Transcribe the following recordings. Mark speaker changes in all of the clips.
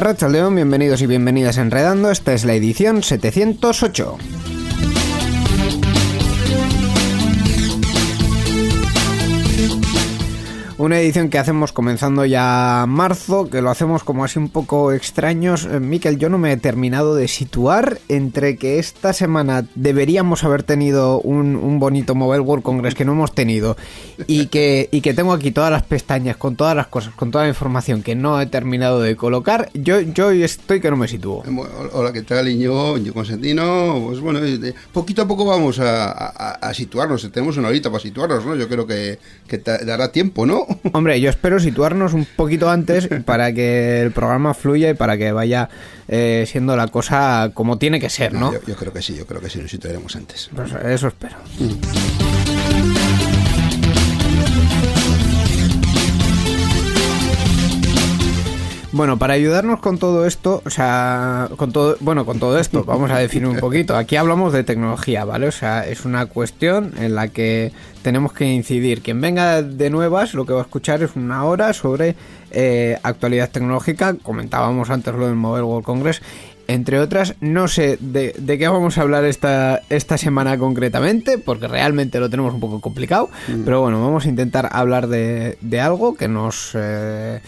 Speaker 1: Arracha León, bienvenidos y bienvenidas a Enredando. Esta es la edición 708. Una edición que hacemos comenzando ya marzo, que lo hacemos como así un poco extraños. Eh, Miquel, yo no me he terminado de situar entre que esta semana deberíamos haber tenido un, un bonito Mobile World Congress que no hemos tenido y que, y que tengo aquí todas las pestañas con todas las cosas, con toda la información que no he terminado de colocar. Yo, yo estoy que no me sitúo.
Speaker 2: Hola, ¿qué tal? Iñigo, yo Consentino. Pues bueno, poquito a poco vamos a, situarnos. Tenemos una horita para situarnos, ¿no? Yo creo que dará tiempo, ¿no?
Speaker 1: Hombre, yo espero situarnos un poquito antes para que el programa fluya y para que vaya eh, siendo la cosa como tiene que ser, ¿no?
Speaker 2: yo, yo, creo que sí, yo creo que sí, nos situaremos antes.
Speaker 1: Pues eso espero. Mm. Bueno, para ayudarnos con todo esto, o sea, con todo, bueno, con todo esto, vamos a definir un poquito. Aquí hablamos de tecnología, ¿vale? O sea, es una cuestión en la que tenemos que incidir. Quien venga de nuevas, lo que va a escuchar es una hora sobre eh, actualidad tecnológica. Comentábamos antes lo del Mobile World Congress. Entre otras, no sé de, de, qué vamos a hablar esta, esta semana concretamente, porque realmente lo tenemos un poco complicado. Mm. Pero bueno, vamos a intentar hablar de, de algo que nos... Eh,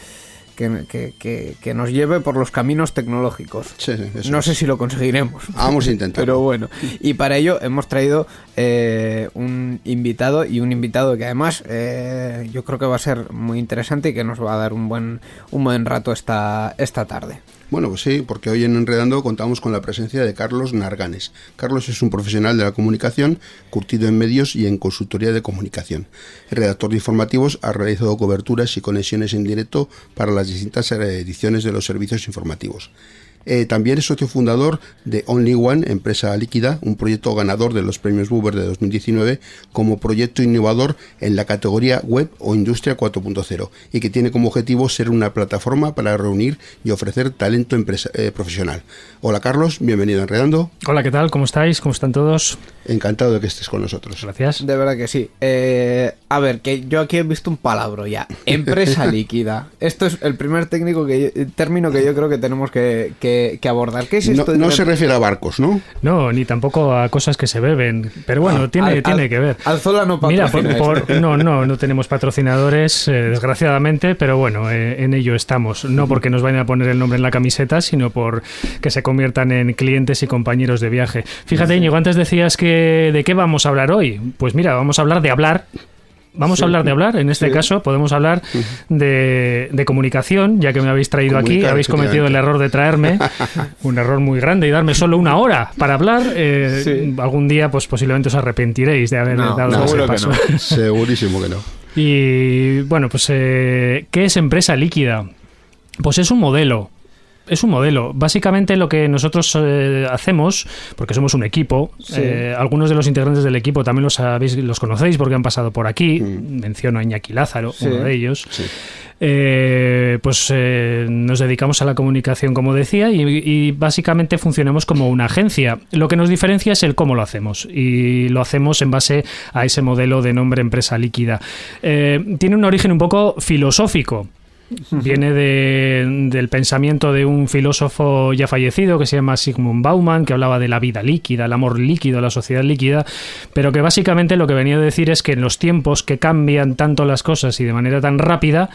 Speaker 1: que, que, que, nos lleve por los caminos tecnológicos.
Speaker 2: Sí, sí,
Speaker 1: no
Speaker 2: es.
Speaker 1: sé si lo conseguiremos.
Speaker 2: Vamos a intentar.
Speaker 1: Pero bueno, y para ello hemos traído eh, un invitado y un invitado que además eh, yo creo que va a ser muy interesante y que nos va a dar un buen, un buen rato esta, esta tarde.
Speaker 2: Bueno, pues sí, porque hoy en Enredando contamos con la presencia de Carlos Narganes. Carlos es un profesional de la comunicación, curtido en medios y en consultoría de comunicación. El redactor de informativos ha realizado coberturas y conexiones en directo para las distintas ediciones de los servicios informativos. Eh, también es socio fundador de Only One, empresa líquida, un proyecto ganador de los premios Buber de 2019 como proyecto innovador en la categoría web o industria 4.0 y que tiene como objetivo ser una plataforma para reunir y ofrecer talento empresa, eh, profesional. Hola Carlos, bienvenido a Enredando.
Speaker 3: Hola, ¿qué tal? ¿Cómo estáis? ¿Cómo están todos?
Speaker 2: Encantado de que estés con nosotros.
Speaker 3: Gracias.
Speaker 1: De verdad que sí. Eh, a ver, que yo aquí he visto un palabra ya. Empresa líquida. Esto es el primer técnico que término que yo creo que tenemos que, que, que abordar. ¿Qué es esto?
Speaker 2: No, no, se refiere a barcos, ¿no?
Speaker 3: No, ni tampoco a cosas que se beben. Pero bueno,
Speaker 1: Ah,
Speaker 3: tiene,
Speaker 1: al-
Speaker 3: tiene
Speaker 1: al-
Speaker 3: que ver.
Speaker 1: Alzola no
Speaker 3: Mira, por- no, no, no tenemos patrocinadores, eh, desgraciadamente, pero bueno, eh, en ello estamos. No porque nos vayan a poner el nombre en la camiseta, sino por que se conviertan en clientes y compañeros de viaje. Fíjate, Íñigo, antes decías que de qué vamos a hablar hoy. Pues mira, vamos a hablar de hablar. Vamos
Speaker 2: Sí.
Speaker 3: a hablar de hablar, en este
Speaker 2: Sí.
Speaker 3: caso podemos hablar de, de comunicación, ya que me habéis traído aquí, habéis cometido el error de traerme, un error muy grande y darme solo una hora para hablar. eh,
Speaker 1: Sí.
Speaker 3: Algún día pues posiblemente os arrepentiréis de haber
Speaker 1: No,
Speaker 3: dado
Speaker 1: no,
Speaker 3: ese
Speaker 1: seguro que
Speaker 3: paso.
Speaker 1: no.
Speaker 2: Segurísimo que no.
Speaker 3: Y bueno, pues eh, ¿qué es empresa líquida? Pues es un modelo. Es un modelo. Básicamente lo que nosotros eh, hacemos, porque somos un equipo,
Speaker 1: Sí.
Speaker 3: eh, algunos de los integrantes del equipo también los sabéis, los conocéis porque han pasado por aquí.
Speaker 2: Mm.
Speaker 3: Menciono a Iñaki Lázaro,
Speaker 1: Sí.
Speaker 3: uno de ellos.
Speaker 2: Sí.
Speaker 3: Eh, pues nos dedicamos a la comunicación, como decía, y, y básicamente funcionamos como una agencia. Lo que nos diferencia es el cómo lo hacemos, y lo hacemos en base a ese modelo de nombre empresa líquida. Tiene un origen un poco filosófico. Viene de- del pensamiento de un filósofo ya fallecido que se llama Sigmund Bauman, que hablaba de la vida líquida, el amor líquido, la sociedad líquida, pero que básicamente lo que venía a decir es que en los tiempos que cambian tanto las cosas y de manera tan rápida,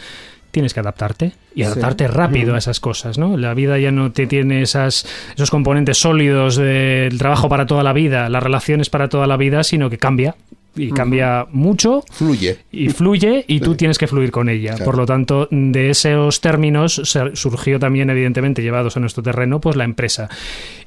Speaker 3: tienes que adaptarte y
Speaker 1: Sí.
Speaker 3: adaptarte rápido a esas cosas, ¿no? La vida ya no te tiene esas, esos componentes sólidos del trabajo para toda la vida, las relaciones para toda la vida, sino que cambia y cambia mucho
Speaker 2: Fluye.
Speaker 3: y fluye y tú tienes que fluir con ella.
Speaker 2: Claro.
Speaker 3: Por lo tanto, de esos términos surgió también, evidentemente, llevados a nuestro terreno, pues la empresa.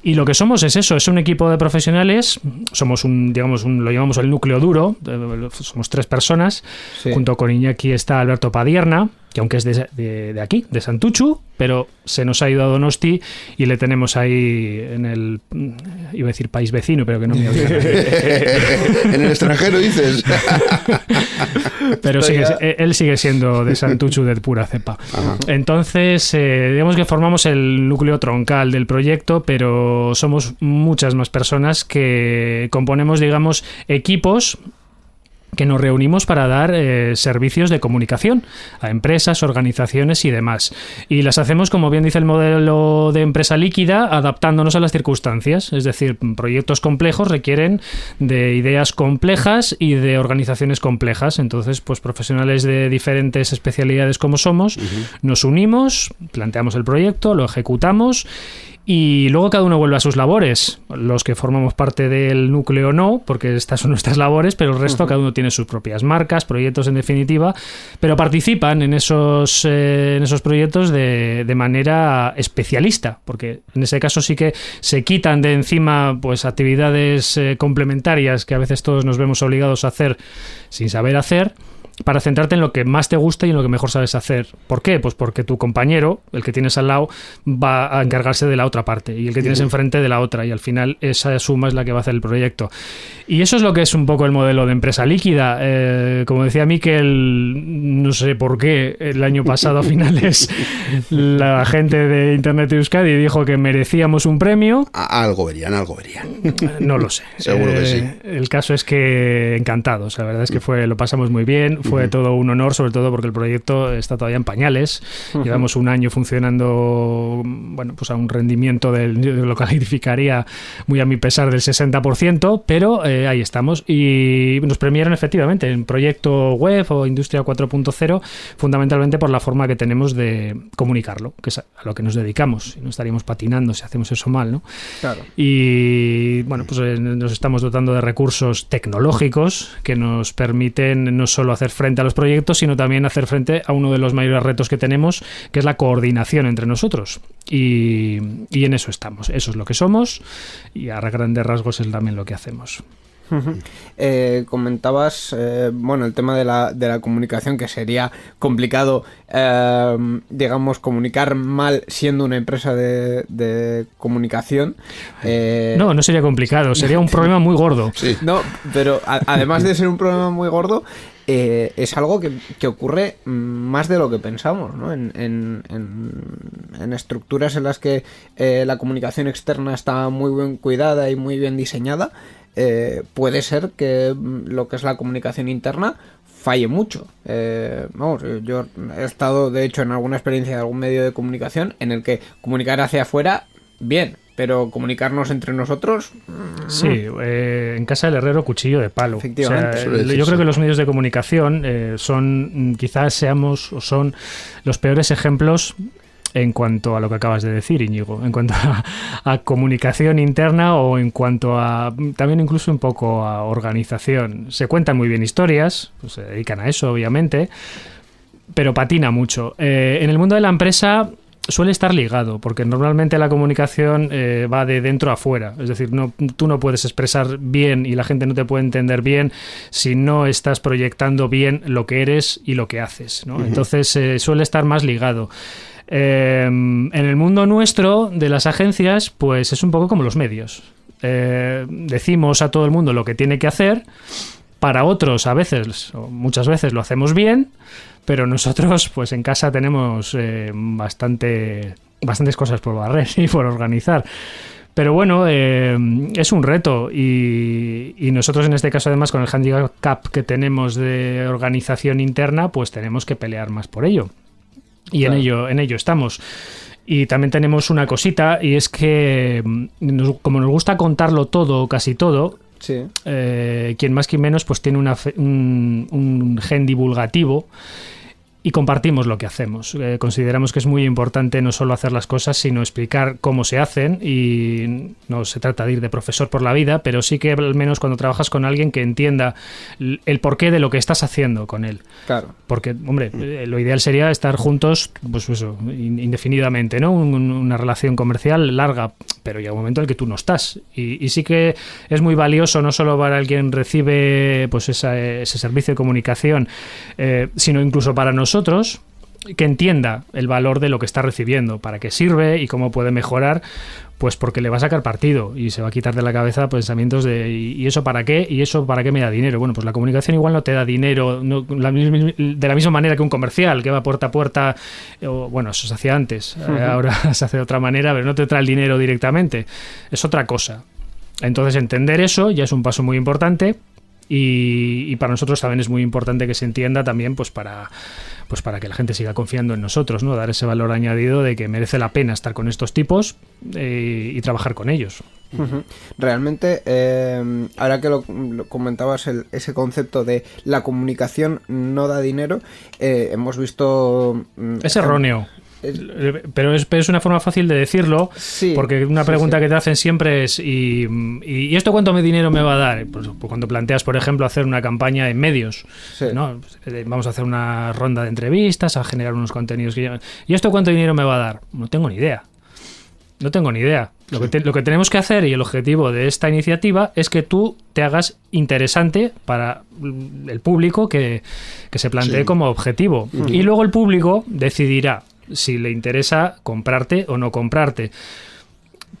Speaker 3: Y lo que somos es eso, es un equipo de profesionales, somos un, digamos, un, lo llamamos el núcleo duro, eh, somos tres personas,
Speaker 1: Sí.
Speaker 3: junto con Iñaki está Alberto Padierna, que aunque es de, de- de aquí, de Santuchu, pero se nos ha ido a Donosti y le tenemos ahí en el, mm, iba a decir país vecino, pero que no me
Speaker 2: en el extranjero dices.
Speaker 3: Pero sigue- eh, él sigue siendo de Santuchu de pura cepa.
Speaker 2: Ajá.
Speaker 3: Entonces, eh, digamos que formamos el núcleo troncal del proyecto, pero somos muchas más personas que componemos, digamos, equipos que nos reunimos para dar eh, servicios de comunicación a empresas, organizaciones y demás. Y las hacemos, como bien dice el modelo de empresa líquida, adaptándonos a las circunstancias. Es decir, proyectos complejos requieren de ideas complejas y de organizaciones complejas. Entonces, pues profesionales de diferentes especialidades como somos, nos unimos, planteamos el proyecto, lo ejecutamos y luego cada uno vuelve a sus labores. Los que formamos parte del núcleo no, porque estas son nuestras labores, pero el resto cada uno tiene sus propias marcas, proyectos en definitiva, pero participan en esos, eh, en esos proyectos de, de manera especialista, porque en ese caso sí que se quitan de encima pues actividades eh, complementarias que a veces todos nos vemos obligados a hacer sin saber hacer para centrarte en lo que más te gusta y en lo que mejor sabes hacer. ¿Por qué? Pues porque tu compañero, el que tienes al lado, va a encargarse de la otra parte y el que tienes enfrente de la otra y al final esa suma es la que va a hacer el proyecto. Y eso es lo que es un poco el modelo de empresa líquida. Eh, como decía Miquel, no sé por qué el año pasado a finales la gente de Internet de Euskadi dijo que merecíamos un premio.
Speaker 2: Algo verían, algo verían.
Speaker 3: No lo sé.
Speaker 2: Seguro que sí.
Speaker 3: El caso es que encantados. La verdad es que fue, lo pasamos muy bien. Fue todo un honor, sobre todo porque el proyecto está todavía en pañales. Llevamos un año funcionando, bueno, pues a un rendimiento del, de lo calificaría muy a mi pesar del 60%, pero eh, ahí estamos. Y nos premiaron efectivamente en proyecto web o Industria 4.0, fundamentalmente por la forma que tenemos de comunicarlo, que es a a lo que nos dedicamos. No estaríamos patinando si hacemos eso mal, ¿no?
Speaker 1: Claro.
Speaker 3: Y bueno, pues eh, nos estamos dotando de recursos tecnológicos que nos permiten no solo hacer frente a los proyectos, sino también hacer frente a uno de los mayores retos que tenemos, que es la coordinación entre nosotros. Y, en eso estamos. Eso es lo que somos y a grandes rasgos es también lo que hacemos.
Speaker 1: Eh, comentabas, eh, bueno, el tema de la, de la comunicación, que sería complicado, eh, digamos, comunicar mal siendo una empresa de, de comunicación. Eh,
Speaker 3: No, no sería complicado, sería un problema muy gordo.
Speaker 2: Sí.
Speaker 1: No, pero a- además de ser un problema muy gordo, eh, es algo que, que ocurre más de lo que pensamos, ¿no? En, en- en- en estructuras en las que eh, la comunicación externa está muy bien cuidada y muy bien diseñada, eh, puede ser que mm, lo que es la comunicación interna falle mucho. Eh, vamos, eh, yo he estado, de hecho, en alguna experiencia de algún medio de comunicación en el que comunicar hacia afuera, bien, pero comunicarnos entre nosotros,
Speaker 3: Sí, eh, en casa del herrero cuchillo de palo.
Speaker 1: Efectivamente.
Speaker 3: O sea,
Speaker 2: Suele
Speaker 3: yo creo que los medios de comunicación eh, son, mm, quizás seamos o son los peores ejemplos en cuanto a lo que acabas de decir, Íñigo, en cuanto a, a comunicación interna o en cuanto a también incluso un poco a organización. Se cuentan muy bien historias, pues se dedican a eso, obviamente, pero patina mucho. Eh, en el mundo de la empresa suele estar ligado, porque normalmente la comunicación eh, va de dentro a afuera. Es decir, no, tú no puedes expresar bien y la gente no te puede entender bien si no estás proyectando bien lo que eres y lo que haces. ¿no? Entonces eh, suele estar más ligado. Eh, en el mundo nuestro de las agencias, pues es un poco como los medios. Eh, decimos a todo el mundo lo que tiene que hacer. Para otros, a veces, o muchas veces lo hacemos bien, pero nosotros, pues en casa tenemos eh, bastante, bastantes cosas por barrer y por organizar. Pero bueno, eh, es un reto y nosotros en este caso además con el handicap que tenemos de organización interna, pues tenemos que pelear más por ello. Y en ello, en ello estamos. Y también tenemos una cosita, y es que mm, nos- como nos gusta contarlo todo, casi todo,
Speaker 1: Sí.
Speaker 3: eh, quien más quien menos, pues tiene una fe- un, un gen divulgativo y compartimos lo que hacemos. Eh, consideramos que es muy importante no solo hacer las cosas, sino explicar cómo se hacen y no se trata de ir de profesor por la vida, pero sí que al menos cuando trabajas con alguien que entienda el porqué de lo que estás haciendo con él.
Speaker 1: Claro.
Speaker 3: Porque, hombre, eh, lo ideal sería estar juntos, pues eso, in- indefinidamente, ¿no? Un- una relación comercial larga, pero llega un momento en el que tú no estás. Y, y sí que es muy valioso no solo para el quien recibe pues esa- ese servicio de comunicación, eh, sino incluso para nosotros que entienda el valor de lo que está recibiendo, para qué sirve y cómo puede mejorar, pues porque le va a sacar partido y se va a quitar de la cabeza pensamientos de ¿y eso para qué? ¿Y eso para qué me da dinero? Bueno, pues la comunicación igual no te da dinero no- la mis- de la misma manera que un comercial que va puerta a puerta, o, bueno, eso se hacía antes, eh, ahora se hace de otra manera, pero no te trae el dinero directamente, es otra cosa. Entonces entender eso ya es un paso muy importante y, y para nosotros también es muy importante que se entienda también pues para pues para que la gente siga confiando en nosotros, ¿no? Dar ese valor añadido de que merece la pena estar con estos tipos eh, y trabajar con ellos.
Speaker 1: Realmente, eh, ahora que lo, lo comentabas, el- ese concepto de la comunicación no da dinero, eh, hemos visto... mm,
Speaker 3: Es erróneo. Pero es, pero es una forma fácil de decirlo,
Speaker 1: Sí,
Speaker 3: porque una pregunta
Speaker 1: sí.
Speaker 3: que te hacen siempre es ¿y, esto cuánto me dinero me va a dar? Pues, pues cuando planteas, por ejemplo, hacer una campaña en medios. ¿no? Eh, vamos a hacer una ronda de entrevistas, a generar unos contenidos que ¿Y esto cuánto dinero me va a dar? No tengo ni idea. No tengo ni idea. Lo, que te- lo que tenemos que hacer y el objetivo de esta iniciativa es que tú te hagas interesante para el público que, que se plantee como objetivo. Y luego el público decidirá si le interesa comprarte o no comprarte.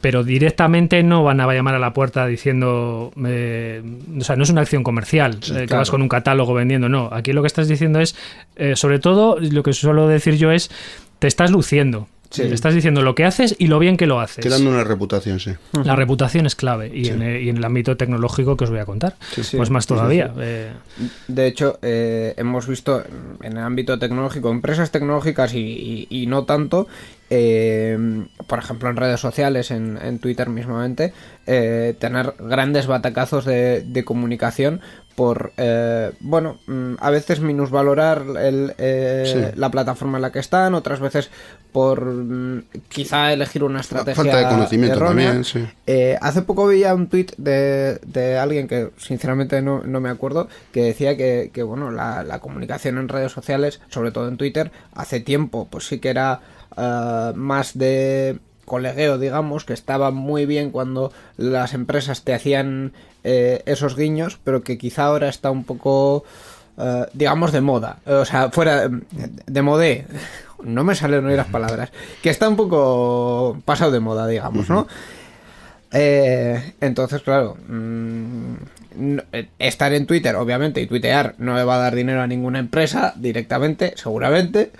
Speaker 3: Pero directamente no van a llamar a la puerta diciendo. eh, o sea, no es una acción comercial, eh, que vas con un catálogo vendiendo. No, aquí lo que estás diciendo es. eh, sobre todo, lo que suelo decir yo es. Te estás luciendo.
Speaker 1: Sí.
Speaker 3: Estás diciendo lo que haces y lo bien que lo haces.
Speaker 2: Quedando una reputación, sí.
Speaker 3: La reputación es clave y,
Speaker 2: Sí.
Speaker 3: en, el- y en el ámbito tecnológico que os voy a contar.
Speaker 1: Sí, sí.
Speaker 3: Pues más todavía.
Speaker 1: sí.
Speaker 3: eh,
Speaker 1: De hecho, eh, hemos visto en el ámbito tecnológico, empresas tecnológicas y, y- y no tanto, eh, por ejemplo en redes sociales, en, en Twitter mismamente, eh, tener grandes batacazos de, de comunicación por, eh, bueno, mm, a veces minusvalorar el, eh,
Speaker 2: Sí.
Speaker 1: la plataforma en la que están, otras veces por mm, quizá elegir una estrategia
Speaker 2: Falta de conocimiento
Speaker 1: errónea.
Speaker 2: también, sí.
Speaker 1: Eh, hace poco veía un tuit de, de alguien que sinceramente no, no me acuerdo, que decía que, que, bueno, la, la comunicación en redes sociales, sobre todo en Twitter, hace tiempo, pues sí que era eh, más de colegueo, digamos, que estaba muy bien cuando las empresas te hacían eh, esos guiños, pero que quizá ahora está un poco, eh, digamos, de moda. O sea, fuera de modé. No me salen hoy las palabras. Que está un poco pasado de moda, digamos, ¿no? Eh, entonces, claro, mm, estar en Twitter, obviamente, y tuitear no le va a dar dinero a ninguna empresa directamente, seguramente,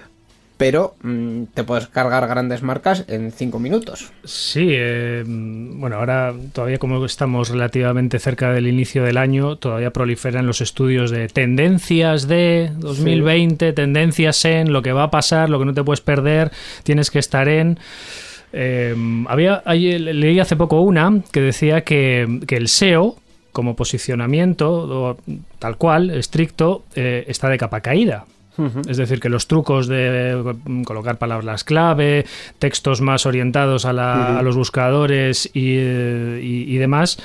Speaker 1: pero mm, te puedes cargar grandes marcas en cinco minutos.
Speaker 3: Sí, eh, bueno, ahora todavía como estamos relativamente cerca del inicio del año, todavía proliferan los estudios de tendencias de 2020, tendencias en lo que va a pasar, lo que no te puedes perder, tienes que estar en... Eh, había, leí hace poco una que decía que, que el SEO como posicionamiento tal cual, estricto, eh, está de capa caída. Es decir, que los trucos de mm, colocar palabras clave, textos más orientados a, la- a los buscadores y, eh, y- y demás,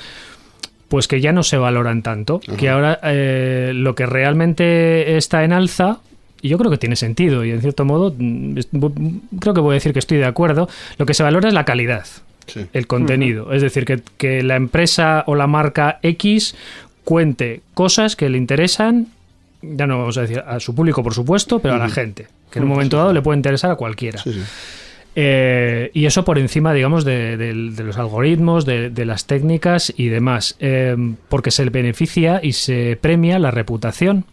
Speaker 3: pues que ya no se valoran tanto. Que ahora eh, lo que realmente está en alza y yo creo que tiene sentido y en cierto modo mm, creo que voy a decir que estoy de acuerdo, lo que se valora es la calidad,
Speaker 2: Sí.
Speaker 3: el contenido. Es decir, que, que la empresa o la marca X cuente cosas que le interesan, ya no vamos a decir a su público, por supuesto, pero a la gente, que en un momento dado le puede interesar a cualquiera.
Speaker 2: Sí, sí.
Speaker 3: Eh, y eso por encima, digamos, de, de- de los algoritmos, de, de las técnicas y demás. Eh, porque se beneficia y se premia la reputación.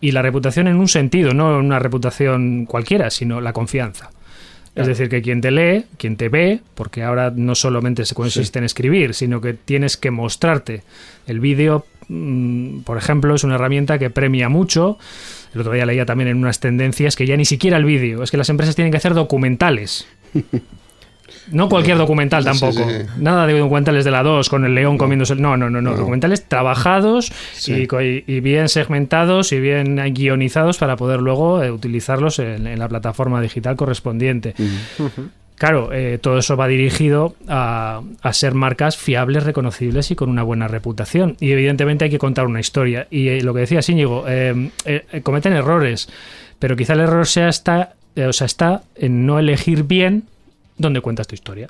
Speaker 3: Y la reputación en un sentido, no una reputación cualquiera, sino la confianza. Es decir, que quien te lee, quien te ve, porque ahora no solamente se consiste en escribir, sino que tienes que mostrarte. El vídeo, por ejemplo, es una herramienta que premia mucho. El otro día leía también en unas tendencias que ya ni siquiera el vídeo, es que las empresas tienen que hacer documentales. No cualquier documental
Speaker 2: Sí,
Speaker 3: tampoco.
Speaker 2: sí.
Speaker 3: Nada de documentales de la 2 con el león comiéndose el... No, no, no, no.
Speaker 2: No.
Speaker 3: Documentales trabajados
Speaker 2: Sí.
Speaker 3: y, bien segmentados y bien guionizados para poder luego eh, utilizarlos en, en la plataforma digital correspondiente. Claro, eh, todo eso va dirigido a, a ser marcas fiables, reconocibles y con una buena reputación. Y evidentemente hay que contar una historia. Y eh, lo que decía Íñigo, eh, eh, cometen errores, pero quizá el error sea está, eh, o sea, está en no elegir bien dónde cuentas tu historia.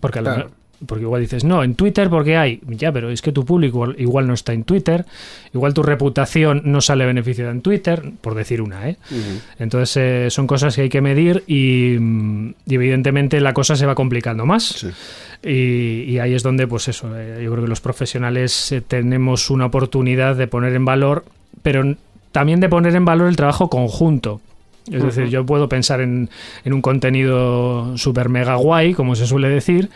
Speaker 3: Porque, a lo
Speaker 1: Claro.
Speaker 3: Porque igual dices, no, en Twitter porque hay, ya, pero es que tu público igual, no está en Twitter, igual tu reputación no sale beneficiada en Twitter, por decir una, ¿eh? Entonces eh, son cosas que hay que medir y, y evidentemente la cosa se va complicando más.
Speaker 2: Sí.
Speaker 3: Y, y ahí es donde, pues eso, eh, yo creo que los profesionales eh, tenemos una oportunidad de poner en valor, pero también de poner en valor el trabajo conjunto. Es decir, yo puedo pensar en, en un contenido super mega guay, como se suele decir,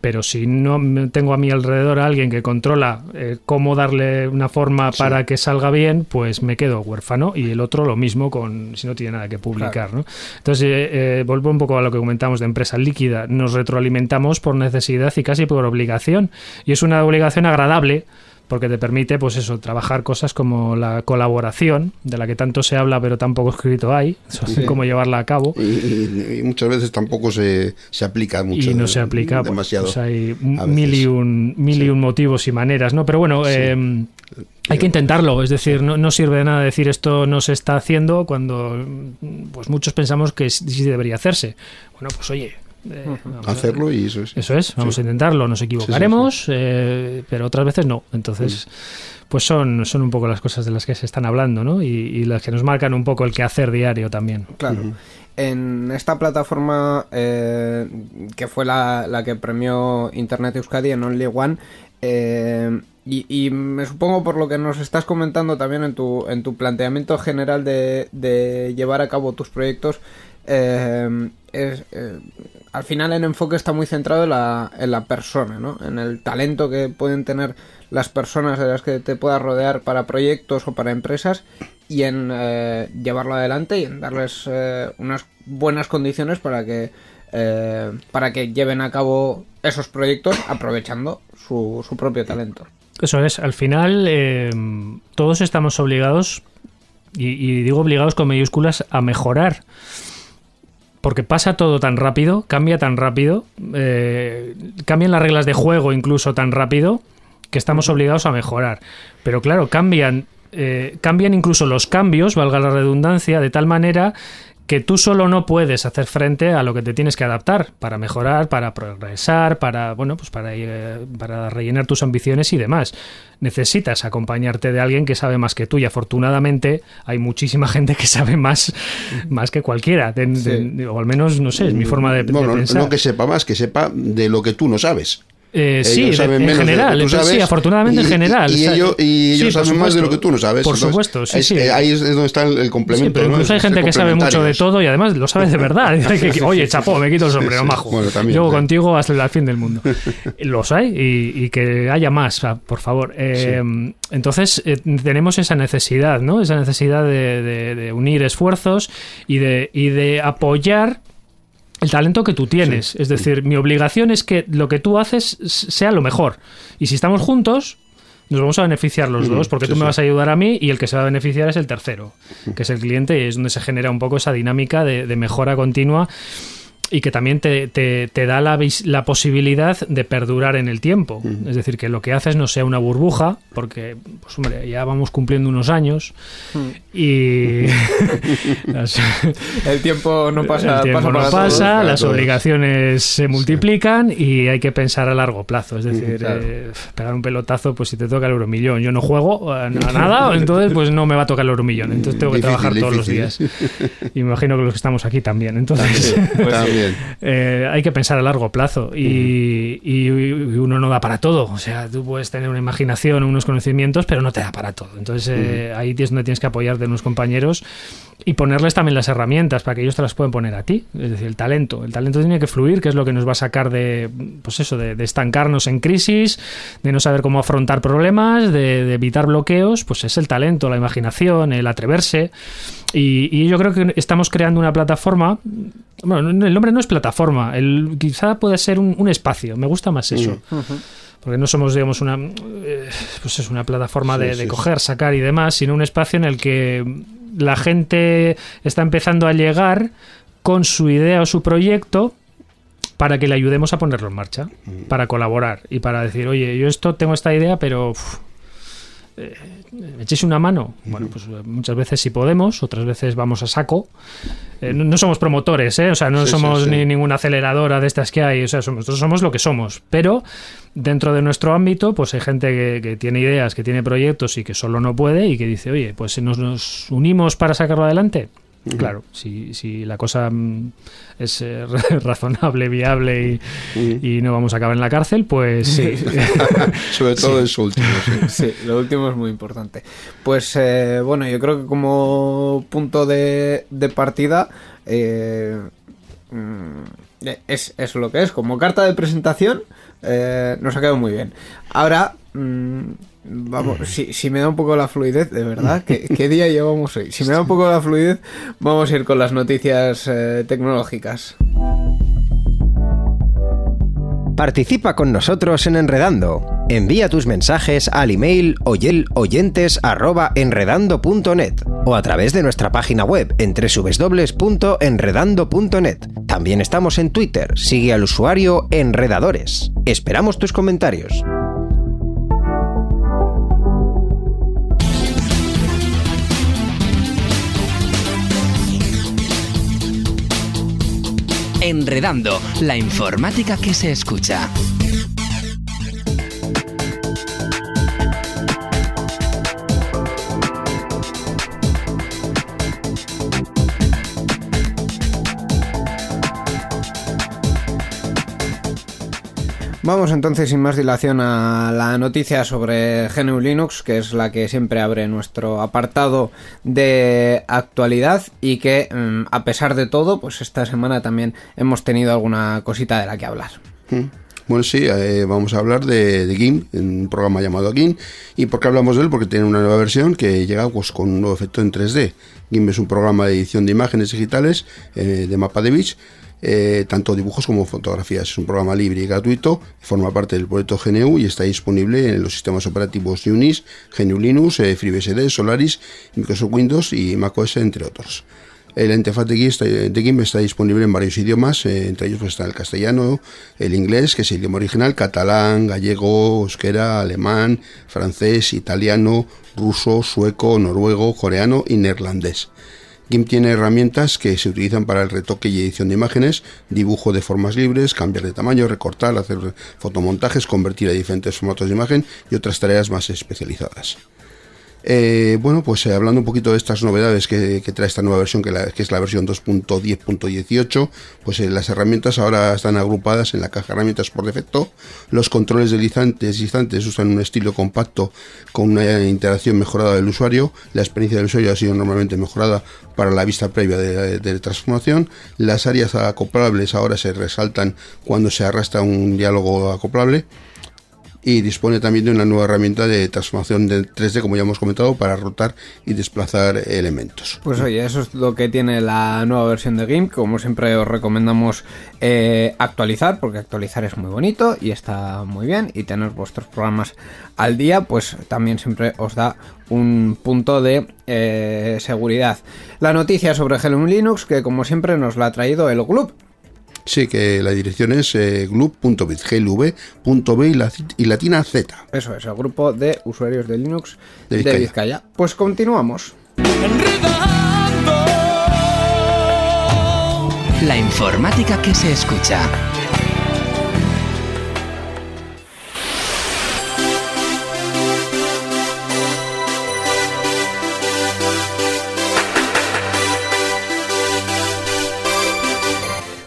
Speaker 3: pero si no tengo a mi alrededor a alguien que controla eh, cómo darle una forma
Speaker 2: Sí.
Speaker 3: para que salga bien, pues me quedo huérfano y el otro lo mismo con si no tiene nada que publicar. ¿no? Entonces, eh, eh, vuelvo un poco a lo que comentamos de empresa líquida. Nos retroalimentamos por necesidad y casi por obligación. Y es una obligación agradable porque te permite, pues eso, trabajar cosas como la colaboración, de la que tanto se habla pero tan poco escrito hay, sobre cómo llevarla a cabo.
Speaker 2: Y, y- y muchas veces tampoco se, se aplica mucho.
Speaker 3: y no se aplica pues,
Speaker 2: demasiado.
Speaker 3: pues hay mil y un, mil y un motivos y maneras no pero bueno
Speaker 2: Sí.
Speaker 3: eh, hay que intentarlo es decir no, no sirve de nada decir esto no se está haciendo cuando pues muchos pensamos que sí debería hacerse bueno pues oye eh, a-
Speaker 2: Hacerlo y eso es.
Speaker 3: eso es, vamos
Speaker 2: Sí.
Speaker 3: a intentarlo, nos equivocaremos, eh, pero otras veces no. Entonces, pues son, son un poco las cosas de las que se están hablando, ¿no? Y, y las que nos marcan un poco el quehacer diario también.
Speaker 1: Claro. En esta plataforma eh, que fue la, la que premió Internet Euskadi en Only One, eh, y, y me supongo por lo que nos estás comentando también en tu, en tu planteamiento general de, de llevar a cabo tus proyectos, es, eh, al final el enfoque está muy centrado en la, en la persona, ¿no? En el talento que pueden tener las personas de las que te puedas rodear para proyectos o para empresas y en eh, llevarlo adelante y en darles eh, unas buenas condiciones para que para que lleven a cabo esos proyectos aprovechando su, su propio talento.
Speaker 3: Eso es, al final eh, todos estamos obligados, y digo obligados con mayúsculas, a mejorar. Porque pasa todo tan rápido, cambia tan rápido, eh, cambian las reglas de juego incluso tan rápido, que estamos obligados a mejorar. Pero claro, cambian, eh, cambian incluso los cambios, valga la redundancia, de tal manera que tú solo no puedes hacer frente a lo que te tienes que adaptar para mejorar, para progresar, para bueno, pues para, eh, para rellenar tus ambiciones y demás. Necesitas acompañarte de alguien que sabe más que tú y afortunadamente hay muchísima gente que sabe más, más que cualquiera, de- de- o al menos no sé, es mi forma de, pensar.
Speaker 2: no que sepa más, que sepa de lo que tú no sabes.
Speaker 3: Eh, sí,
Speaker 2: saben
Speaker 3: en general,
Speaker 2: tú
Speaker 3: sí, afortunadamente
Speaker 2: y-
Speaker 3: en general.
Speaker 2: Y, ellos, y saben más de lo que tú no sabes.
Speaker 3: Por
Speaker 2: Entonces,
Speaker 3: supuesto, sí, sí.
Speaker 2: Ahí es donde está el, complemento.
Speaker 3: Sí, pero
Speaker 2: ¿no?
Speaker 3: hay gente que sabe mucho de todo y además lo sabe de verdad. Oye, chapo, me quito el sombrero, majo.
Speaker 2: Bueno, también,
Speaker 3: contigo hasta el fin del mundo. Los hay y, que haya más, ah, por favor. Eh, Entonces, eh, tenemos esa necesidad, ¿no? Esa necesidad de, de- de unir esfuerzos y de, y de apoyar el talento que tú tienes. Es decir, mi obligación es que lo que tú haces sea lo mejor. Y si estamos juntos, nos vamos a beneficiar los dos, porque
Speaker 2: sí,
Speaker 3: tú me
Speaker 2: sí.
Speaker 3: vas a ayudar a mí y el que se va a beneficiar es el tercero, que es el cliente, y es donde se genera un poco esa dinámica de, de mejora continua. Y que también te, te- te da la, la posibilidad de perdurar en el tiempo. Es decir, que lo que haces no sea una burbuja, porque, pues hombre, ya vamos cumpliendo unos años y las-
Speaker 1: El tiempo no pasa,
Speaker 3: el tiempo
Speaker 1: pasa
Speaker 3: no
Speaker 1: para
Speaker 3: pasa,
Speaker 1: todos.
Speaker 3: las
Speaker 2: todos.
Speaker 3: obligaciones se multiplican y hay que pensar a largo plazo. Es decir,
Speaker 1: claro.
Speaker 3: eh, pegar un pelotazo, pues si te toca el euromillón, yo no juego a, nada, entonces pues no me va a tocar el euromillón. Entonces tengo que
Speaker 2: Difícil,
Speaker 3: trabajar todos los días. Y me imagino que los que estamos aquí también. Entonces,
Speaker 2: También.
Speaker 3: eh, hay que pensar a largo plazo y, y- y uno no da para todo. O sea, tú puedes tener una imaginación, unos conocimientos, pero no te da para todo. Entonces, eh, ahí es donde tienes que apoyar de unos compañeros y ponerles también las herramientas para que ellos te las puedan poner a ti. Es decir, el talento. El talento tiene que fluir, que es lo que nos va a sacar de, pues eso, de, de estancarnos en crisis, de no saber cómo afrontar problemas, de, de evitar bloqueos. Pues es el talento, la imaginación, el atreverse. Y, y yo creo que estamos creando una plataforma. Bueno, no- el nombre no es plataforma, el, quizá puede ser un, un espacio. Me gusta más eso. Porque no somos, digamos, una, eh, pues es una plataforma
Speaker 2: Sí,
Speaker 3: de,
Speaker 2: sí,
Speaker 3: de
Speaker 2: sí.
Speaker 3: coger, sacar y demás, sino un espacio en el que la gente está empezando a llegar con su idea o su proyecto para que le ayudemos a ponerlo en marcha, para colaborar y para decir, oye, yo esto tengo esta idea, pero uf, eh, ¿me echéis una mano? Bueno, pues eh, muchas veces sí podemos, otras veces vamos a saco. Eh, no, no somos promotores, ¿eh? o sea, no
Speaker 2: Sí, sí,
Speaker 3: somos
Speaker 2: sí.
Speaker 3: ni ninguna aceleradora de estas que hay, o sea, somos, nosotros somos lo que somos, pero dentro de nuestro ámbito, pues hay gente que, que tiene ideas, que tiene proyectos y que solo no puede y que dice, oye, pues si nos, nos unimos para sacarlo adelante. Claro, si, si la cosa mm, es eh, razonable, viable y, y no vamos a acabar en la cárcel, pues sí.
Speaker 2: Sobre todo eso último. sí.
Speaker 1: Sí, lo último es muy importante. Pues eh, bueno, yo creo que como punto de, de partida eh, mm, es, es lo que es. Como carta de presentación nos ha quedado muy bien. Ahora, mm, vamos, si, si me da un poco la fluidez, de verdad, ¿qué, qué día llevamos hoy? Si me da un poco la fluidez, vamos a ir con las noticias eh, tecnológicas.
Speaker 4: Participa con nosotros en Enredando. Envía tus mensajes al email oyeloyentes@enredando.net o a través de nuestra página web en www.enredando.net. También estamos en Twitter. Sigue al usuario Enredadores. Esperamos tus comentarios.
Speaker 5: Enredando, la informática que se escucha.
Speaker 1: Vamos entonces sin más dilación a la noticia sobre GNU Linux, que es la que siempre abre nuestro apartado de actualidad y que mm, a pesar de todo, pues esta semana también hemos tenido alguna cosita de la que hablar.
Speaker 2: Mm. Bueno, sí, eh, vamos a hablar de, de GIMP, un programa llamado GIMP. ¿Y por qué hablamos de él? Porque tiene una nueva versión que llega pues, con un nuevo efecto en 3D. GIMP es un programa de edición de imágenes digitales eh, de mapa de bits, eh, tanto dibujos como fotografías. Es un programa libre y gratuito, forma parte del proyecto GNU y está disponible en los sistemas operativos Unix, GNU Linux, eh, FreeBSD, Solaris, Microsoft Windows y macOS, entre otros. El interfaz de GIMP está, disponible en varios idiomas, eh, entre ellos pues, está el castellano, el inglés, que es el idioma original, catalán, gallego, euskera, alemán, francés, italiano, ruso, sueco, noruego, coreano y neerlandés. GIMP tiene herramientas que se utilizan para el retoque y edición de imágenes, dibujo de formas libres, cambiar de tamaño, recortar, hacer fotomontajes, convertir a diferentes formatos de imagen y otras tareas más especializadas. Eh, bueno, pues eh, hablando un poquito de estas novedades que, trae esta nueva versión, que es la versión 2.10.18, pues eh, las herramientas ahora están agrupadas en la caja de herramientas por defecto. Los controles deslizantes, deslizantes usan un estilo compacto con una interacción mejorada del usuario. La experiencia del usuario ha sido normalmente mejorada para la vista previa de, de transformación. Las áreas acoplables ahora se resaltan cuando se arrastra un diálogo acoplable y dispone también de una nueva herramienta de transformación de 3D, como ya hemos comentado, para rotar y desplazar elementos.
Speaker 1: Pues oye, eso es lo que tiene la nueva versión de GIMP. Como siempre os recomendamos eh, actualizar, porque actualizar es muy bonito y está muy bien. Y tener vuestros programas al día, pues también siempre os da un punto de eh, seguridad. La noticia sobre GNU Linux, que como siempre nos la ha traído el Gloop.
Speaker 2: Sí, que la dirección es eh, glub.bit, glv.b y, la, y latina z.
Speaker 1: Eso es, el grupo de usuarios de Linux
Speaker 2: De
Speaker 1: de
Speaker 2: Vizcaya.
Speaker 1: Vizcaya. Pues continuamos.
Speaker 5: La informática que se escucha.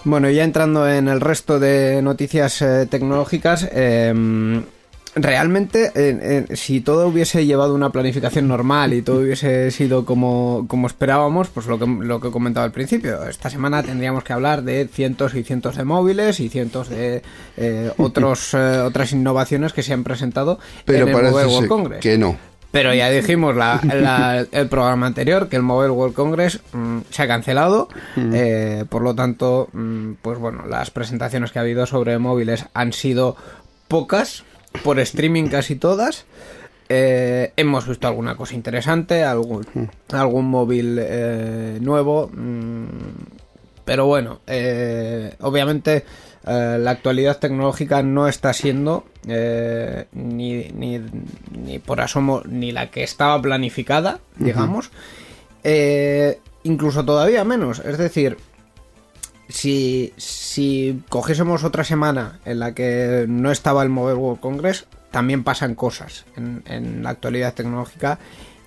Speaker 1: Bueno, ya entrando en el resto de noticias eh, tecnológicas, eh, realmente, eh, eh, si todo hubiese llevado una planificación normal y todo hubiese sido como, como esperábamos, pues lo que, lo que he comentado al principio, esta semana tendríamos que hablar de cientos y cientos de móviles y cientos de eh, otros, eh, otras innovaciones que se han presentado
Speaker 2: Pero
Speaker 1: en el Mobile World Congress.
Speaker 2: que no.
Speaker 1: Pero ya dijimos la, la- el programa anterior que el Mobile World Congress mm, se ha cancelado. eh, por lo tanto, mm, pues bueno, las presentaciones que ha habido sobre móviles han sido pocas, por streaming casi todas. Eh, hemos visto alguna cosa interesante, algún, algún móvil eh, nuevo. mm, pero bueno, obviamente la actualidad tecnológica no está siendo eh, ni, ni, ni por asomo ni la que estaba planificada, digamos. Eh, incluso todavía menos. Es decir, si, si cogiésemos otra semana en la que no estaba el Mobile World Congress, también pasan cosas en, en la actualidad tecnológica.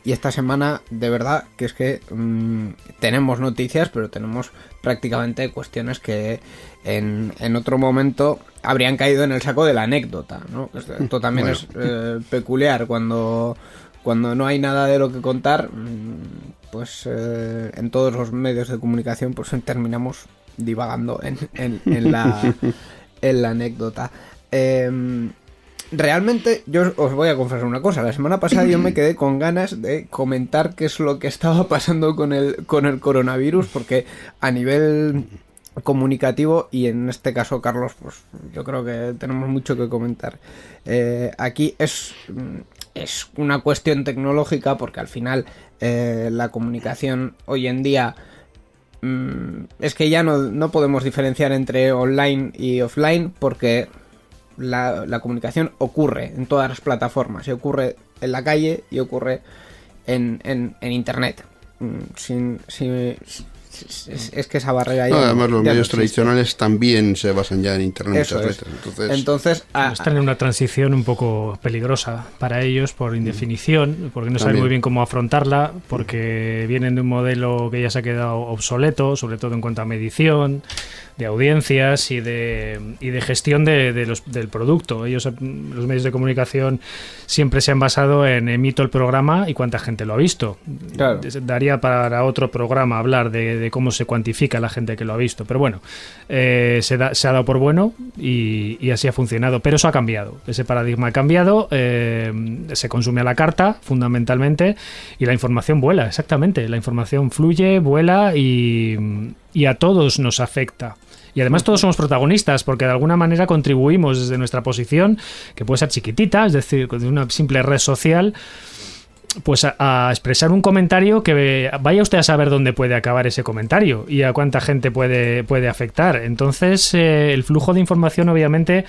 Speaker 1: Y esta semana, de verdad, que es que mm, tenemos noticias, pero tenemos prácticamente cuestiones que en, en otro momento habrían caído en el saco de la anécdota, ¿no? Esto también
Speaker 2: Bueno.
Speaker 1: es eh, peculiar cuando, cuando no hay nada de lo que contar, mm, pues eh, en todos los medios de comunicación pues terminamos divagando en, en- en la, en la anécdota. Em, realmente yo os voy a confesar una cosa. La semana pasada yo me quedé con ganas de comentar qué es lo que estaba pasando con el, con el coronavirus, porque a nivel comunicativo y en este caso Carlos pues yo creo que tenemos mucho que comentar Eh, aquí es mm, es una cuestión tecnológica porque al final eh, la comunicación hoy en día mm, es que ya no, no podemos diferenciar entre online y offline porque la, la comunicación ocurre en todas las plataformas y ocurre en la calle y ocurre en, en, en internet. Mm, Sin, sin- es, es que esa barrera ya
Speaker 2: No, además, los
Speaker 1: ya
Speaker 2: medios tradicionales también se basan ya en Internet
Speaker 1: Eso
Speaker 2: muchas
Speaker 1: es.
Speaker 2: veces. Entonces,
Speaker 1: Entonces, a-
Speaker 3: Están en una transición un poco peligrosa para ellos por indefinición, porque no saben muy bien cómo afrontarla, porque vienen de un modelo que ya se ha quedado obsoleto, sobre todo en cuanto a medición, de audiencias y de, y de gestión de, de los, del producto. Ellos, mm, los medios de comunicación, siempre se han basado en emito el programa y cuánta gente lo ha visto.
Speaker 1: Claro.
Speaker 3: Daría para otro programa hablar de, de cómo se cuantifica la gente que lo ha visto. Pero bueno, eh, se, da- se ha dado por bueno y, y así ha funcionado. Pero eso ha cambiado. Ese paradigma ha cambiado. eh, se consume a la carta, fundamentalmente, y la información vuela, exactamente. La información fluye, vuela y, y a todos nos afecta. Y además todos somos protagonistas porque de alguna manera contribuimos desde nuestra posición, que puede ser chiquitita, es decir, de una simple red social, pues a, expresar un comentario que vaya usted a saber dónde puede acabar ese comentario y a cuánta gente puede, puede afectar. Entonces, eh, el flujo de información obviamente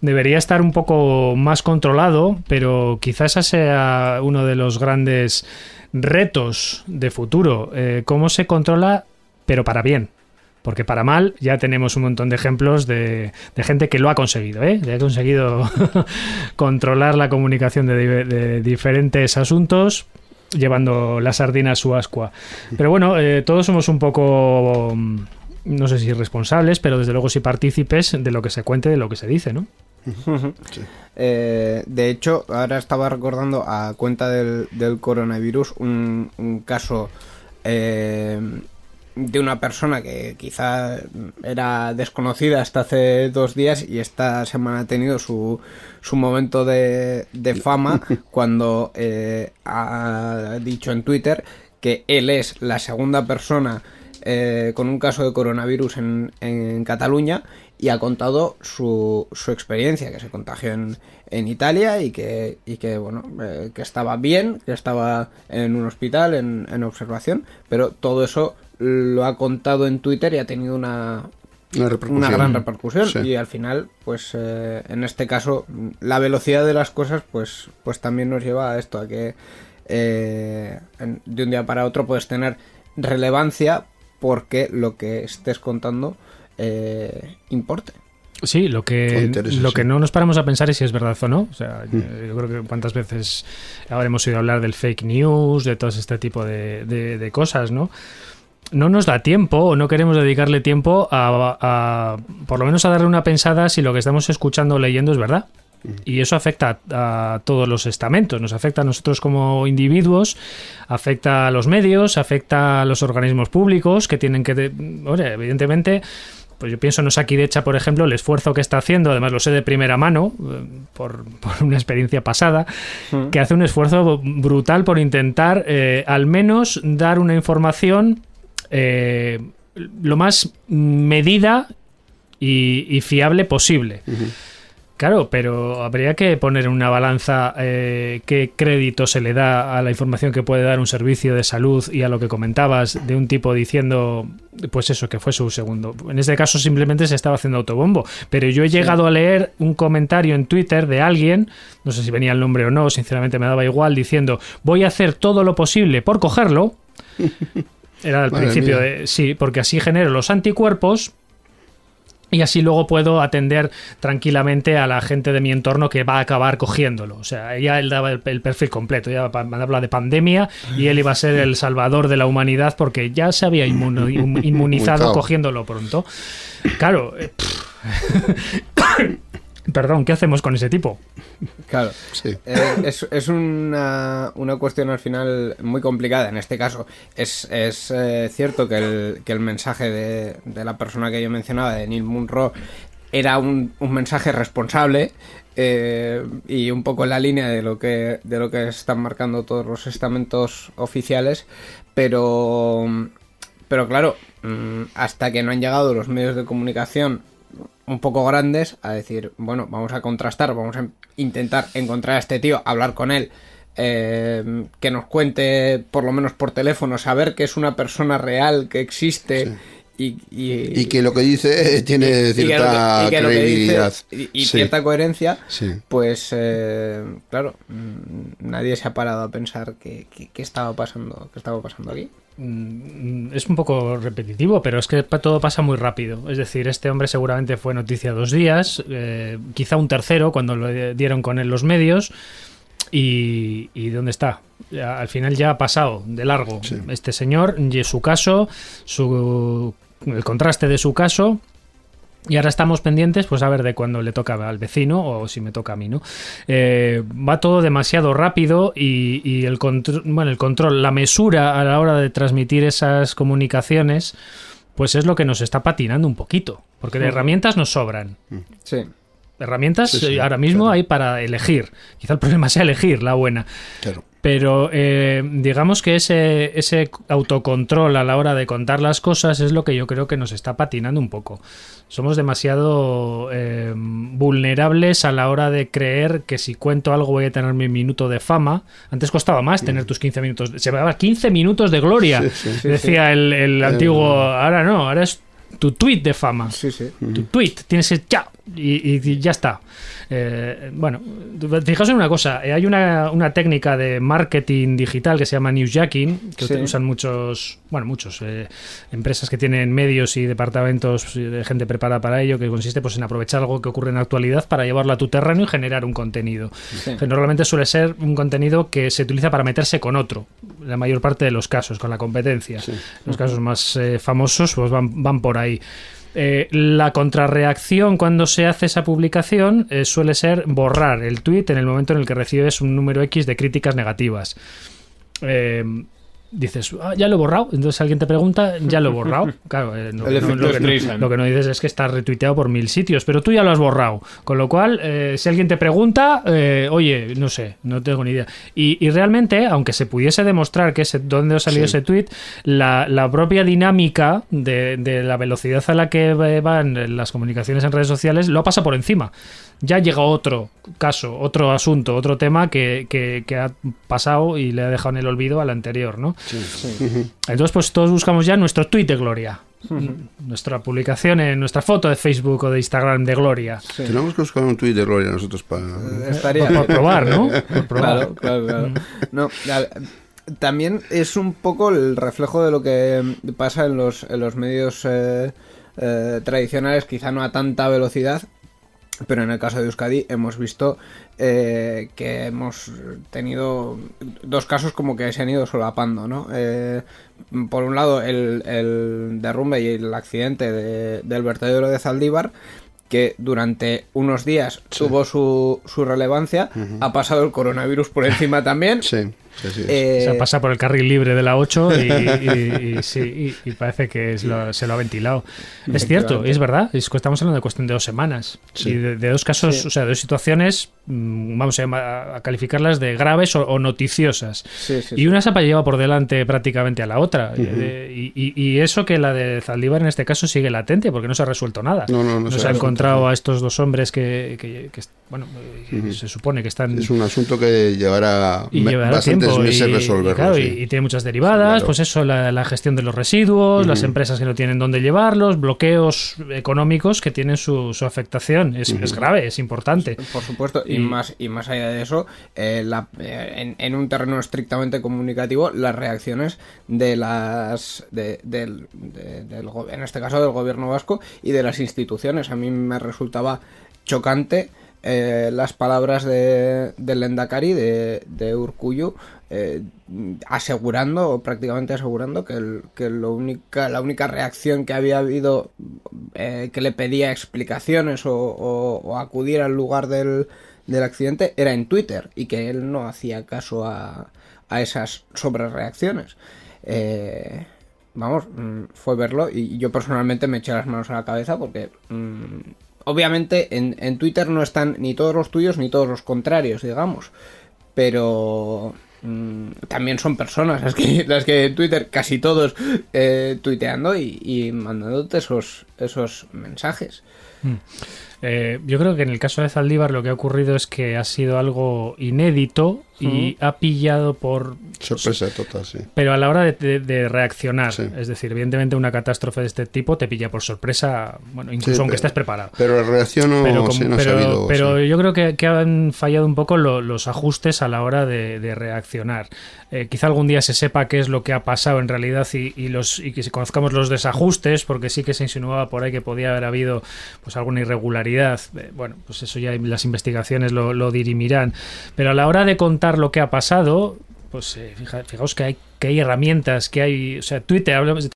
Speaker 3: debería estar un poco más controlado, pero quizás sea uno de los grandes retos de futuro. Eh, ¿Cómo se controla, pero para bien? Porque para mal ya tenemos un montón de ejemplos de, gente que lo ha conseguido, ¿eh? Que ha conseguido controlar la comunicación de, di- de diferentes asuntos llevando la sardina a su ascua. Pero bueno, eh, todos somos un poco, mm, no sé si responsables, pero desde luego sí partícipes de lo que se cuente, de lo que se dice, ¿no?
Speaker 1: Eh, de hecho, ahora estaba recordando a cuenta del, coronavirus un, un caso eh, de una persona que quizá era desconocida hasta hace dos días y esta semana ha tenido su, su momento de, de fama cuando eh, ha dicho en Twitter que él es la segunda persona eh, con un caso de coronavirus en, en Cataluña y ha contado su, su experiencia, que se contagió en, en Italia y que, y que bueno, eh, que estaba bien, que estaba en un hospital en, en observación, pero todo eso lo ha contado en Twitter y ha tenido una
Speaker 2: Una repercusión.
Speaker 1: una gran repercusión
Speaker 2: Sí.
Speaker 1: y al final pues eh, en este caso la velocidad de las cosas pues pues también nos lleva a esto a que eh, en- de un día para otro puedes tener relevancia porque lo que estés contando eh, importe
Speaker 3: Sí, lo que,
Speaker 2: interesa,
Speaker 3: lo
Speaker 2: sí.
Speaker 3: que no nos paramos a pensar es si es verdad o no. O sea, eh, yo creo que cuántas veces habremos oído hablar del fake news, de todo este tipo de, de- de cosas, ¿no? No nos da tiempo o no queremos dedicarle tiempo a, a- por lo menos a darle una pensada si lo que estamos escuchando o leyendo es verdad. Y eso afecta a, a todos los estamentos, nos afecta a nosotros como individuos, afecta a los medios, afecta a los organismos públicos que tienen que, de- oye, evidentemente, pues yo pienso en Osakidecha, por ejemplo, el esfuerzo que está haciendo, además lo sé de primera mano, eh, por, por una experiencia pasada, que hace un esfuerzo brutal por intentar eh, al menos dar una información eh, lo más medida y, y fiable posible. Claro, pero habría que poner en una balanza eh, qué crédito se le da a la información que puede dar un servicio de salud y a lo que comentabas de un tipo diciendo, pues eso, que fue su segundo. En este caso simplemente se estaba haciendo autobombo. Pero yo he llegado a leer un comentario en Twitter de alguien, no sé si venía el nombre o no, sinceramente me daba igual, diciendo, voy a hacer todo lo posible por cogerlo. Era al
Speaker 2: Madre
Speaker 3: principio
Speaker 2: mía.
Speaker 3: de... Sí, porque así genero los anticuerpos y así luego puedo atender tranquilamente a la gente de mi entorno que va a acabar cogiéndolo. O sea, ya él daba el, el perfil completo, ya habla de pandemia y él iba a ser el salvador de la humanidad porque ya se había inmuno- inmunizado cogiéndolo pronto. Claro. eh, pff. Perdón, ¿qué hacemos con ese tipo?
Speaker 1: claro
Speaker 2: Sí.
Speaker 1: Eh, es, es una, una cuestión al final muy complicada. En este caso, es, es eh, cierto que el, que el mensaje de, de la persona que yo mencionaba, de Neil Munro, era un, un mensaje responsable eh, y un poco en la línea de lo que de lo que están marcando todos los estamentos oficiales, pero pero claro, mm, hasta que no han llegado los medios de comunicación un poco grandes a decir, bueno, vamos a contrastar, vamos a intentar encontrar a este tío, hablar con él, eh, que nos cuente por lo menos por teléfono, saber que es una persona real, que existe y, y-
Speaker 2: Y que lo que dice eh, tiene
Speaker 1: y que que-
Speaker 2: cierta
Speaker 1: y que lo que dice-
Speaker 2: credibilidad.
Speaker 1: y, y
Speaker 2: Sí.
Speaker 1: cierta coherencia,
Speaker 2: Sí.
Speaker 1: pues eh, claro, mm, nadie se ha parado a pensar qué estaba pasando, qué estaba pasando aquí.
Speaker 3: Mm, Es un poco repetitivo, pero es que todo pasa muy rápido. Es decir, este hombre seguramente fue noticia dos días, eh, quizá un tercero cuando lo dieron con él los medios. ¿Y, y dónde está? Al final ya ha pasado de largo
Speaker 2: Sí.
Speaker 3: este señor y su caso, su, el contraste de su caso. Y ahora estamos pendientes, pues a ver de cuándo le toca al vecino o si me toca a mí, ¿no? Eh, va todo demasiado rápido y, y el, contro- bueno, el control, la mesura a la hora de transmitir esas comunicaciones, pues es lo que nos está patinando un poquito. Porque de herramientas nos sobran.
Speaker 1: Sí.
Speaker 3: Herramientas
Speaker 2: Sí, sí,
Speaker 3: eh, ahora mismo
Speaker 2: claro.
Speaker 3: hay para elegir. Quizá el problema sea elegir la buena.
Speaker 2: Claro.
Speaker 3: Pero eh, digamos que ese, ese autocontrol a la hora de contar las cosas es lo que yo creo que nos está patinando un poco. Somos demasiado eh, vulnerables a la hora de creer que si cuento algo voy a tener mi minuto de fama. Antes costaba más tener tus 15 minutos. Se daba 15 minutos de gloria,
Speaker 2: Sí, sí.
Speaker 3: decía el, el antiguo. Ahora no, ahora es tu tweet de fama
Speaker 1: Sí, sí.
Speaker 3: tu tweet, tienes el ya y, y ya está. Eh, bueno, fijaos en una cosa, eh, hay una, una técnica de marketing digital que se llama newsjacking, que
Speaker 1: Sí.
Speaker 3: usan muchos, bueno, muchos eh, empresas que tienen medios y departamentos de gente preparada para ello, que consiste pues en aprovechar algo que ocurre en la actualidad para llevarlo a tu terreno y generar un contenido.
Speaker 1: Sí.
Speaker 3: Normalmente suele ser un contenido que se utiliza para meterse con otro, la mayor parte de los casos, con la competencia. Los casos más eh, famosos pues van, van por ahí. Eh, la contrarreacción cuando se hace esa publicación eh, suele ser borrar el tweet en el momento en el que recibes un número X de críticas negativas. Eh, dices, "Ah, ya lo he borrado. Entonces alguien te pregunta, ya lo he borrado. Claro, eh, no- no- lo, que no,
Speaker 1: Streisand.
Speaker 3: lo que no dices es que está retuiteado por mil sitios, pero tú ya lo has borrado. Con lo cual, eh, si alguien te pregunta, eh, oye, no sé, no tengo ni idea. Y, y realmente, aunque se pudiese demostrar que ese, dónde ha salido
Speaker 2: Sí.
Speaker 3: ese tweet, la, la propia dinámica de, de la velocidad a la que van las comunicaciones en redes sociales lo pasa por encima. Ya llega otro caso, otro asunto, otro tema que, que- que ha pasado y le ha dejado en el olvido al anterior, ¿no? Entonces, pues todos buscamos ya nuestro tweet de gloria. nuestra publicación en nuestra foto de Facebook o de Instagram de Gloria.
Speaker 1: Sí.
Speaker 2: Tenemos que buscar un tuit de Gloria nosotros para...
Speaker 1: Estaría
Speaker 3: Por, por probar, ¿no? Por probar.
Speaker 1: Claro, claro, claro. No, a- también es un poco el reflejo de lo que pasa en los, en los medios eh, eh, tradicionales, quizá no a tanta velocidad, pero en el caso de Euskadi hemos visto eh, que hemos tenido dos casos como que se han ido solapando, ¿no? Eh, por un lado, el, el derrumbe y el accidente de- del vertedero de Zaldívar, que durante unos días tuvo su, su relevancia, ha pasado el coronavirus por encima también.
Speaker 2: Sí, sí, sí.
Speaker 1: Eh,
Speaker 3: O sea, pasa por el carril libre de la 8 y, y- y sí, y, y parece que es lo- se lo ha ventilado. Es cierto, es verdad, es que estamos hablando de cuestión de dos semanas.
Speaker 2: Sí.
Speaker 3: Y de, de dos casos,
Speaker 1: Sí.
Speaker 3: o sea, de dos situaciones, mm, vamos a, llamar- a calificarlas de graves o, o noticiosas.
Speaker 1: sí, sí,
Speaker 3: Y una se lleva por delante prácticamente a la otra. Eh, y, y- y eso que la de Zaldívar en este caso sigue latente porque no se ha resuelto nada.
Speaker 2: No, no, no se
Speaker 3: se,
Speaker 2: ha
Speaker 3: encontrado a estos dos hombres que, que- que, bueno, eh, se supone que están
Speaker 2: Es un asunto que llevará,
Speaker 3: y llevará
Speaker 2: bastantes
Speaker 3: tiempo
Speaker 2: meses
Speaker 3: y,
Speaker 2: resolverlo.
Speaker 3: y claro,
Speaker 2: sí.
Speaker 3: y, y tiene muchas derivadas,
Speaker 2: Claro.
Speaker 3: pues eso, la, la gestión de los residuos, las empresas que no tienen dónde llevarlos, bloqueos económicos que tienen su, su afectación. Es, es grave, es importante.
Speaker 1: Por supuesto, y,
Speaker 3: Y-
Speaker 1: más y más allá de eso, eh, la- eh, en, en un terreno estrictamente comunicativo, las reacciones de las de- del, de- del en este caso del gobierno vasco y de las instituciones. A mí me resultaba chocante eh, las palabras de, del Lendakari, de, de eh, asegurando, o prácticamente asegurando, que, el- que lo única, la única reacción que había habido eh, que le pedía explicaciones o, o- o acudir al lugar del, del accidente era en Twitter y que él no hacía caso a, a esas sobrereacciones. Eh, vamos, mm, fue verlo y yo personalmente me eché las manos a la cabeza porque mm, obviamente en, en Twitter no están ni todos los tuyos ni todos los contrarios, digamos, pero mm, también son personas las que, las que en Twitter casi todos eh, tuiteando y, y mandándote esos, esos mensajes.
Speaker 3: Eh, yo creo que en el caso de Zaldívar lo que ha ocurrido es que ha sido algo inédito y ha pillado por
Speaker 2: Sorpresa total, sí.
Speaker 3: Pero a la hora de, de- de reaccionar,
Speaker 2: Sí.
Speaker 3: es decir, evidentemente una catástrofe de este tipo te pilla por sorpresa, bueno, incluso
Speaker 2: Sí,
Speaker 3: aunque
Speaker 2: pero-
Speaker 3: estés preparado.
Speaker 2: Pero la reacción no,
Speaker 3: Pero,
Speaker 2: sí,
Speaker 3: como-
Speaker 2: ha
Speaker 3: pero,
Speaker 2: sabido,
Speaker 3: pero
Speaker 2: sí.
Speaker 3: yo creo que, que han fallado un poco lo- los ajustes a la hora de, de reaccionar. Eh, quizá algún día se sepa qué es lo que ha pasado en realidad y, y los, y que si conozcamos los desajustes, porque sí que se insinuaba por ahí que podía haber habido pues alguna irregularidad. Eh, bueno, pues eso ya las investigaciones lo, lo dirimirán. Pero a la hora de contar lo que ha pasado, pues eh, fija- fijaos que hay que hay herramientas, que hay, o sea, Twitter, hablamos de,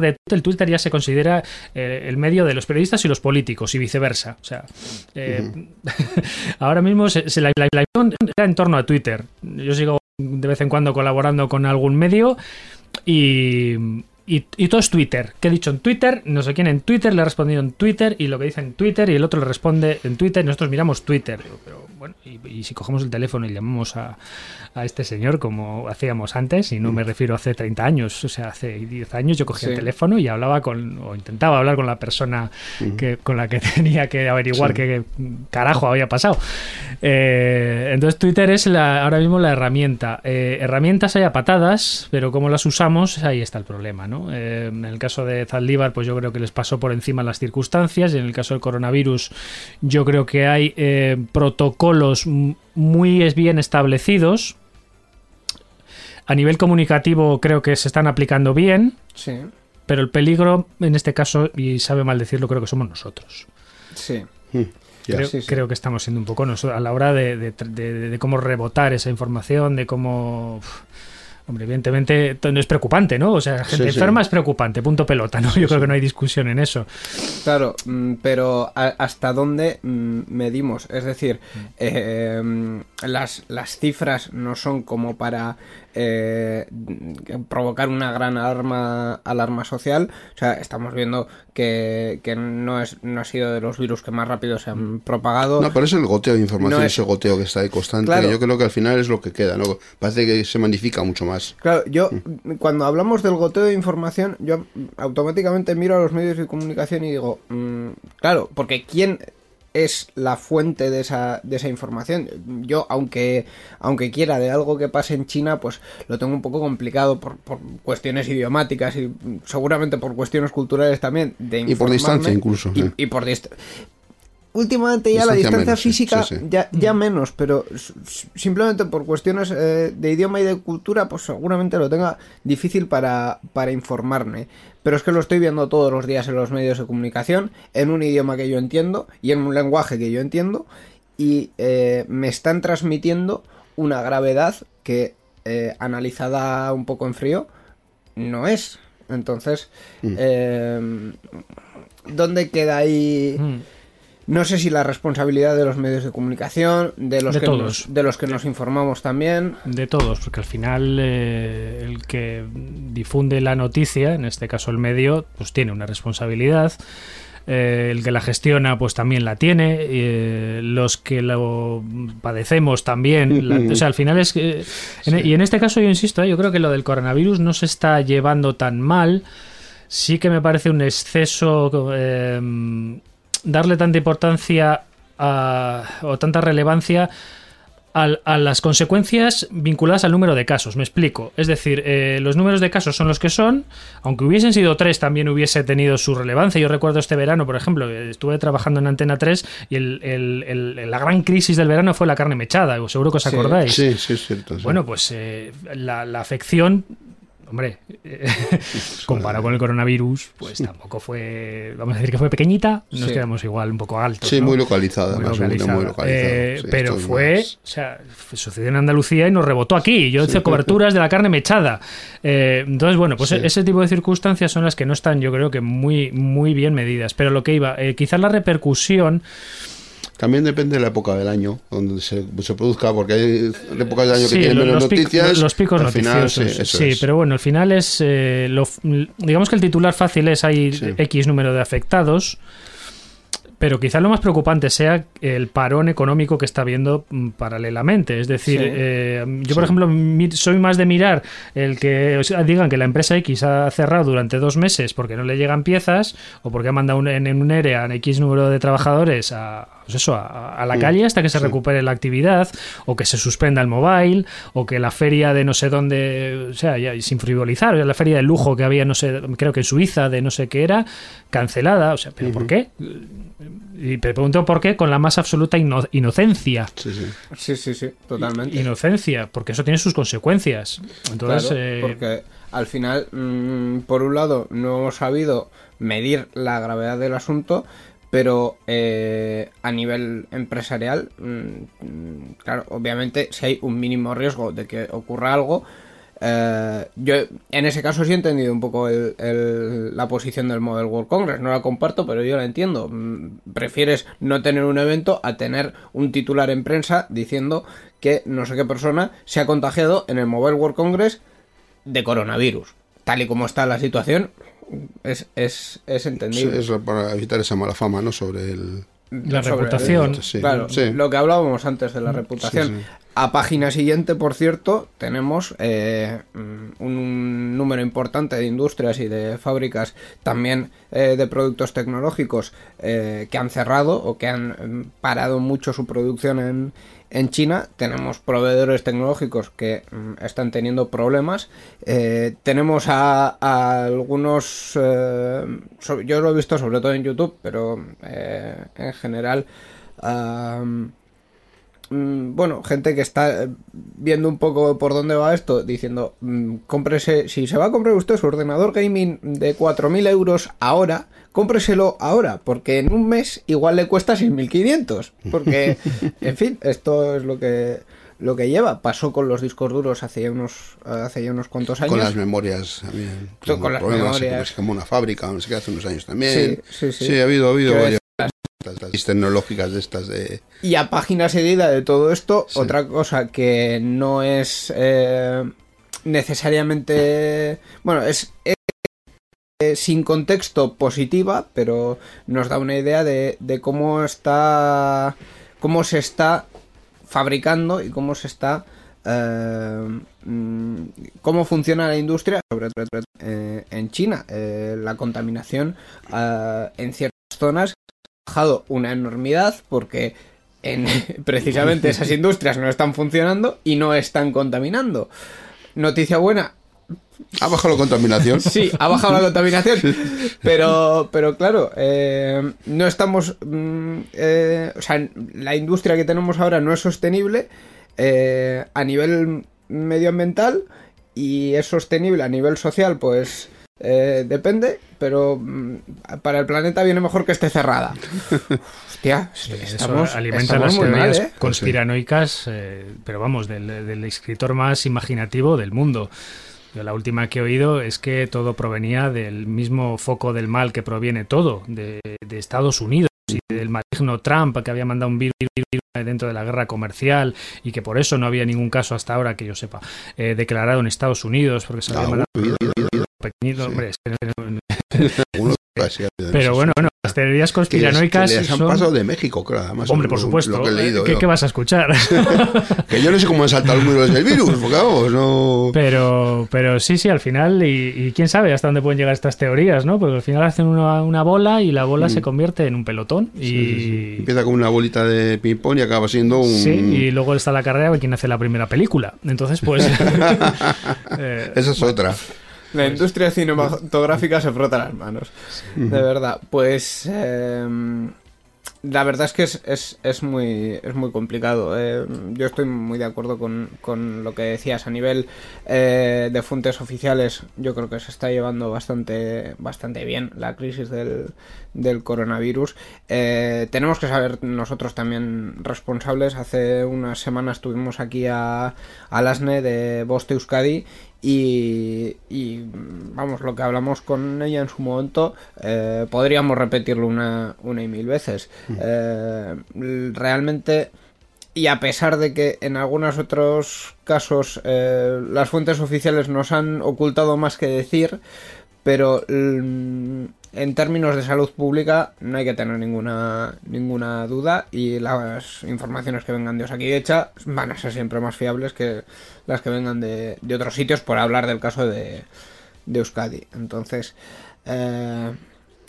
Speaker 3: de- de- el Twitter ya se considera eh, el medio de los periodistas y los políticos y viceversa. O sea, eh, ahora mismo se, se la, la, la gira en torno a Twitter. Yo sigo de vez en cuando colaborando con algún medio y, y, y todo es Twitter. ¿Qué he dicho en Twitter? No sé quién en Twitter le ha respondido en Twitter y lo que dice en Twitter y el otro le responde en Twitter y nosotros miramos Twitter. Pero bueno, y, y si cogemos el teléfono y llamamos a, a este señor como hacíamos antes, y no me refiero a hace 30 años, o sea, hace 10 años yo cogía
Speaker 1: Sí.
Speaker 3: el teléfono y hablaba con, o intentaba hablar con la persona que, con la que tenía que averiguar
Speaker 2: Sí.
Speaker 3: qué carajo había pasado. Eh, entonces Twitter es la, ahora mismo la herramienta. Eh, herramientas hay a patadas, pero como las usamos, ahí está el problema, ¿no? Eh, en el caso de Zaldívar, pues yo creo que les pasó por encima las circunstancias, y en el caso del coronavirus, yo creo que hay eh, protocolos muy bien establecidos. A nivel comunicativo creo que se están aplicando bien,
Speaker 1: Sí,
Speaker 3: pero el peligro en este caso, y sabe mal decirlo, creo que somos nosotros.
Speaker 1: sí.
Speaker 2: Mm, ya.
Speaker 3: Creo,
Speaker 1: Sí, sí.
Speaker 3: creo que estamos siendo un poco nosotros a la hora de, de- de- de cómo rebotar esa información, de cómo... uf, Hombre, evidentemente no es preocupante, ¿no? O sea, gente
Speaker 2: Sí, sí.
Speaker 3: enferma es preocupante, punto pelota, ¿no? Yo creo que no hay discusión en eso.
Speaker 1: Claro, mm, pero ¿hasta dónde mm, medimos? Es decir, eh, mm, las, las cifras no son como para eh, mm, provocar una gran alarma, alarma social. O sea, estamos viendo que, que no, es, no ha sido de los virus que más rápido se han propagado.
Speaker 2: No, pero es el goteo de información,
Speaker 1: No es-
Speaker 2: ese goteo que está ahí constante.
Speaker 1: Claro.
Speaker 2: Yo creo que al final es lo que queda, ¿no? Parece que se magnifica mucho más.
Speaker 1: Claro, yo cuando hablamos del goteo de información, yo automáticamente miro a los medios de comunicación y digo, mm, claro, porque quién es la fuente de esa, de esa información. Yo, aunque, aunque quiera de algo que pase en China, pues lo tengo un poco complicado por, por cuestiones idiomáticas y seguramente por cuestiones culturales también. De
Speaker 2: Y por distancia incluso,
Speaker 1: Y,
Speaker 2: sí.
Speaker 1: y por dist- Últimamente ya la
Speaker 2: Distancia menos,
Speaker 1: física
Speaker 2: sí, sí.
Speaker 1: ya, ya menos, pero simplemente por cuestiones eh, de idioma y de cultura, pues seguramente lo tenga difícil para, para informarme. Pero es que lo estoy viendo todos los días en los medios de comunicación, en un idioma que yo entiendo y en un lenguaje que yo entiendo, y eh, me están transmitiendo una gravedad que, eh, analizada un poco en frío, no es. Entonces,
Speaker 2: Mm.
Speaker 1: eh, ¿dónde queda ahí?
Speaker 3: Mm.
Speaker 1: No sé si la responsabilidad de los medios de comunicación, de los,
Speaker 3: De
Speaker 1: que,
Speaker 3: todos.
Speaker 1: Nos, de los que nos informamos también.
Speaker 3: De todos, porque al final eh, el que difunde la noticia, en este caso el medio, pues tiene una responsabilidad. Eh, el que la gestiona, pues también la tiene. eh, los que lo padecemos también. la- o sea, al final es que. en- e, y en este caso, yo insisto, eh, yo creo que lo del coronavirus no se está llevando tan mal. Sí que me parece un exceso eh, darle tanta importancia a- o tanta relevancia al- a las consecuencias vinculadas al número de casos. Me explico. Es decir, eh, los números de casos son los que son. Aunque hubiesen sido tres, también hubiese tenido su relevancia. Yo recuerdo este verano, por ejemplo, estuve trabajando en Antena 3 y el- el- el- la gran crisis del verano fue la carne mechada. Seguro que os
Speaker 1: Sí,
Speaker 3: acordáis.
Speaker 2: Sí, sí, es cierto. sí.
Speaker 3: Bueno, pues eh, la, la afección, hombre, eh, comparado con el coronavirus, pues tampoco fue, vamos a decir que fue pequeñita, nos
Speaker 1: Sí.
Speaker 3: quedamos igual un poco altos.
Speaker 2: Sí,
Speaker 3: ¿no?
Speaker 2: muy localizada,
Speaker 3: Muy
Speaker 2: más o menos,
Speaker 3: localizada.
Speaker 2: muy localizada.
Speaker 3: Eh,
Speaker 2: Sí,
Speaker 3: pero fue,
Speaker 2: más-
Speaker 3: o sea, sucedió en Andalucía y nos rebotó aquí. Yo hice coberturas de la carne mechada. Eh, entonces, bueno, pues ese tipo de circunstancias son las que no están, yo creo que muy, muy bien medidas. Pero lo que iba, eh, quizás la repercusión
Speaker 2: También depende de la época del año donde se, se produzca, porque hay épocas del año que tienen menos
Speaker 3: los, pic-
Speaker 2: noticias.
Speaker 3: los picos
Speaker 2: al final,
Speaker 3: noticiosos.
Speaker 2: sí,
Speaker 3: pero bueno, al final es. eh, lo digamos que el titular fácil es hay
Speaker 2: Sí.
Speaker 3: X número de afectados. Pero quizá lo más preocupante sea el parón económico que está habiendo mm, paralelamente. Es decir,
Speaker 1: Sí.
Speaker 3: eh, yo, por ejemplo, soy más de mirar el que o sea, digan que la empresa X ha cerrado durante dos meses porque no le llegan piezas o porque ha mandado un, en un ERE a X número de trabajadores a, pues eso, a, a la
Speaker 2: Mm,
Speaker 3: calle hasta que se recupere la actividad o que se suspenda el mobile o que la feria de no sé dónde, o sea, ya, sin frivolizar, la feria de lujo que había, no sé, creo que en Suiza, de no sé qué era, cancelada. O sea, ¿pero por qué? Y me pregunto por qué con la más absoluta ino- inocencia.
Speaker 2: Sí, sí.
Speaker 1: Sí, sí, sí, totalmente.
Speaker 3: Inocencia, porque eso tiene sus consecuencias. Entonces,
Speaker 1: Claro,
Speaker 3: eh,
Speaker 1: porque al final, mm, por un lado, no hemos sabido medir la gravedad del asunto, pero eh, a nivel empresarial, mm, mm, claro, obviamente, si hay un mínimo riesgo de que ocurra algo, eh, yo en ese caso sí he entendido un poco el- el- la posición del Mobile World Congress. No la comparto, pero yo la entiendo. Mm, Prefieres no tener un evento a tener un titular en prensa diciendo que no sé qué persona se ha contagiado en el Mobile World Congress de coronavirus. Tal y como está la situación, es, es, es
Speaker 2: Sí,
Speaker 1: entendible.
Speaker 2: es para evitar esa mala fama, ¿no? Sobre el.
Speaker 3: la reputación.
Speaker 2: Sí,
Speaker 1: Claro,
Speaker 2: sí.
Speaker 1: lo que hablábamos antes de la reputación.
Speaker 2: sí.
Speaker 1: A página siguiente, por cierto, tenemos eh, un número importante de industrias y de fábricas, también eh, de productos tecnológicos, eh, que han cerrado o que han mm, parado mucho su producción en, en China. Tenemos proveedores tecnológicos que mm, están teniendo problemas. Tenemos a, algunos, yo lo he visto sobre todo en YouTube, pero en general... mm, bueno, gente que está eh, viendo un poco por dónde va esto, diciendo, mm, cómprese, si se va a comprar usted su ordenador gaming de 4.000 euros ahora, cómpreselo ahora, porque en un mes igual le cuesta 6.500, porque, en fin, esto es lo que lo que lleva. Pasó con los discos duros hace unos, hace ya unos cuantos años.
Speaker 2: Con las memorias también.
Speaker 1: Con las memorias.
Speaker 2: pues, como una fábrica, no sé qué, hace unos años también.
Speaker 1: Sí, sí, sí.
Speaker 2: ha habido, ha habido estas tecnológicas de estas de.
Speaker 1: Y a página seguida de todo esto,
Speaker 2: Sí.
Speaker 1: otra cosa que no es eh, necesariamente. Bueno, es, es, eh, sin contexto positiva, pero nos da una idea de, de cómo está. cómo se está fabricando y cómo se está. eh, mm, cómo funciona la industria, sobre todo eh, en China. La contaminación en ciertas zonas bajado una enormidad porque en, precisamente esas industrias no están funcionando y no están contaminando. Noticia buena,
Speaker 2: ¿Ha bajado la contaminación?
Speaker 1: Sí, ha bajado la contaminación. Pero, pero claro, eh, no estamos. mm, eh, o sea, la industria que tenemos ahora no es sostenible eh, a nivel medioambiental y es sostenible a nivel social, pues. Eh, depende, pero mm, para el planeta viene mejor que esté cerrada. Hostia, estamos,
Speaker 3: alimenta
Speaker 1: estamos
Speaker 3: las
Speaker 1: muy mal, ¿eh?
Speaker 3: conspiranoicas, eh, pero vamos, del, del escritor más imaginativo del mundo. Yo la última que he oído es que todo provenía del mismo foco del mal que proviene todo, de, de Estados Unidos y del maligno Trump que había mandado un virus dentro de la guerra comercial y que por eso no había ningún caso hasta ahora que yo sepa eh, declarado en Estados Unidos porque se había
Speaker 2: Ah,
Speaker 3: mandado. Pequeñito,
Speaker 2: Sí.
Speaker 3: hombre, pero bueno, bueno, las teorías
Speaker 2: Que les, que
Speaker 3: conspiranoicas
Speaker 2: les han
Speaker 3: son...
Speaker 2: pasado de México, claro, además.
Speaker 3: Hombre, por
Speaker 2: lo-
Speaker 3: supuesto.
Speaker 2: Lo que he leído
Speaker 3: ¿Qué, vas a escuchar?
Speaker 2: Que yo no sé cómo han saltado los muros del virus, porque vamos, no.
Speaker 3: Pero, pero sí, sí, al final, y, y quién sabe hasta dónde pueden llegar estas teorías, ¿no? Porque al final hacen una, una bola y la bola se convierte en un pelotón. Y,
Speaker 2: Mm. Sí, sí, sí. Empieza con una bolita de ping-pong y acaba siendo un.
Speaker 3: Sí, y luego está la carrera de quién hace la primera película. Entonces, pues. eh,
Speaker 2: Esa es otra.
Speaker 1: La industria cinematográfica se frota las manos. De verdad. Pues. eh, la verdad es que es, es, es muy, es muy complicado. Eh, yo estoy muy de acuerdo con, con lo que decías. A nivel eh, de fuentes oficiales, yo creo que se está llevando bastante, bastante bien la crisis del, del coronavirus. Eh, tenemos que saber nosotros también responsables. Hace unas semanas tuvimos aquí a, a Lasne de Boste Euskadi y, y, vamos, lo que hablamos con ella en su momento, eh, podríamos repetirlo una, una y mil veces. Eh, realmente, y a pesar de que en algunos otros casos eh, las fuentes oficiales nos han ocultado más que decir, pero mm, en términos de salud pública no hay que tener ninguna ninguna duda y las informaciones que vengan de Osakidecha van a ser siempre más fiables que las que vengan de, de otros sitios por hablar del caso de, de Euskadi. Entonces, eh,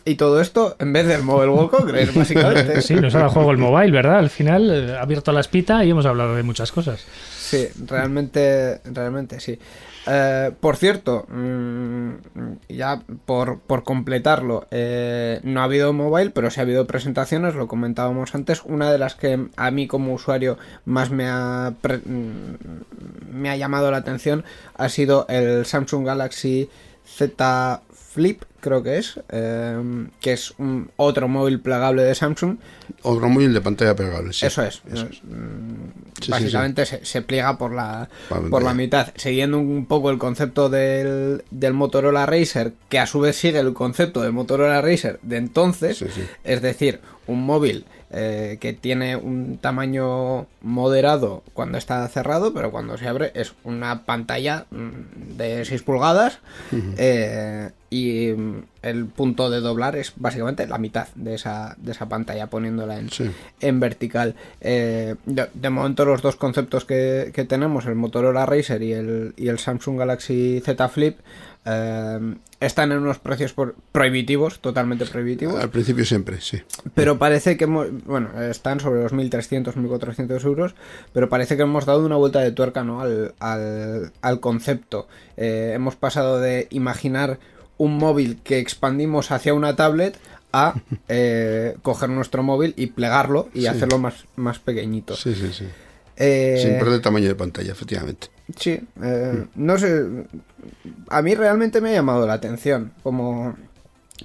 Speaker 1: y todo esto en vez del Mobile World Congress, básicamente.
Speaker 3: sí, nos ha dado juego el mobile, ¿verdad? Al final eh, ha abierto la espita y hemos hablado de muchas cosas.
Speaker 1: Sí, realmente, realmente sí. Eh, por cierto, mm, ya por, por completarlo, eh, no ha habido mobile, pero sí ha habido presentaciones, lo comentábamos antes. Una de las que a mí como usuario más me ha, mm, me ha llamado la atención ha sido el Samsung Galaxy Z Flip, creo que es, eh, que es un otro móvil plegable de Samsung.
Speaker 2: Otro móvil de pantalla plegable, sí.
Speaker 1: Eso es.
Speaker 2: Eso es.
Speaker 1: Mm,
Speaker 2: Sí, sí,
Speaker 1: Básicamente Se, se pliega por la,
Speaker 2: Por la
Speaker 1: por la
Speaker 2: pantalla.
Speaker 1: mitad, siguiendo un poco el concepto del, del Motorola Racer, que a su vez sigue el concepto del Motorola Racer de entonces, es decir, un móvil eh, que tiene un tamaño moderado cuando está cerrado, pero cuando se abre es una pantalla mm, de 6 pulgadas eh, y mm, el punto de doblar es básicamente la mitad de esa, de esa pantalla poniéndola en,
Speaker 2: Sí.
Speaker 1: en vertical. Eh, de, de momento los dos conceptos que, que tenemos, el Motorola Racer y el, y el Samsung Galaxy Z Flip, eh, están en unos precios por- prohibitivos, totalmente prohibitivos.
Speaker 2: Al principio siempre, sí.
Speaker 1: Pero parece que hemos, bueno, están sobre los 1.300, 1.400 euros, pero parece que hemos dado una vuelta de tuerca ¿no? al, al, al concepto. Eh, hemos pasado de imaginar un móvil que expandimos hacia una tablet a eh, coger nuestro móvil y plegarlo y
Speaker 2: Sí.
Speaker 1: hacerlo más, más pequeñito.
Speaker 2: Sí, sí, sí.
Speaker 1: Eh,
Speaker 2: Sin perder tamaño de pantalla, efectivamente.
Speaker 1: Sí, eh, no sé. A mí realmente me ha llamado la atención como,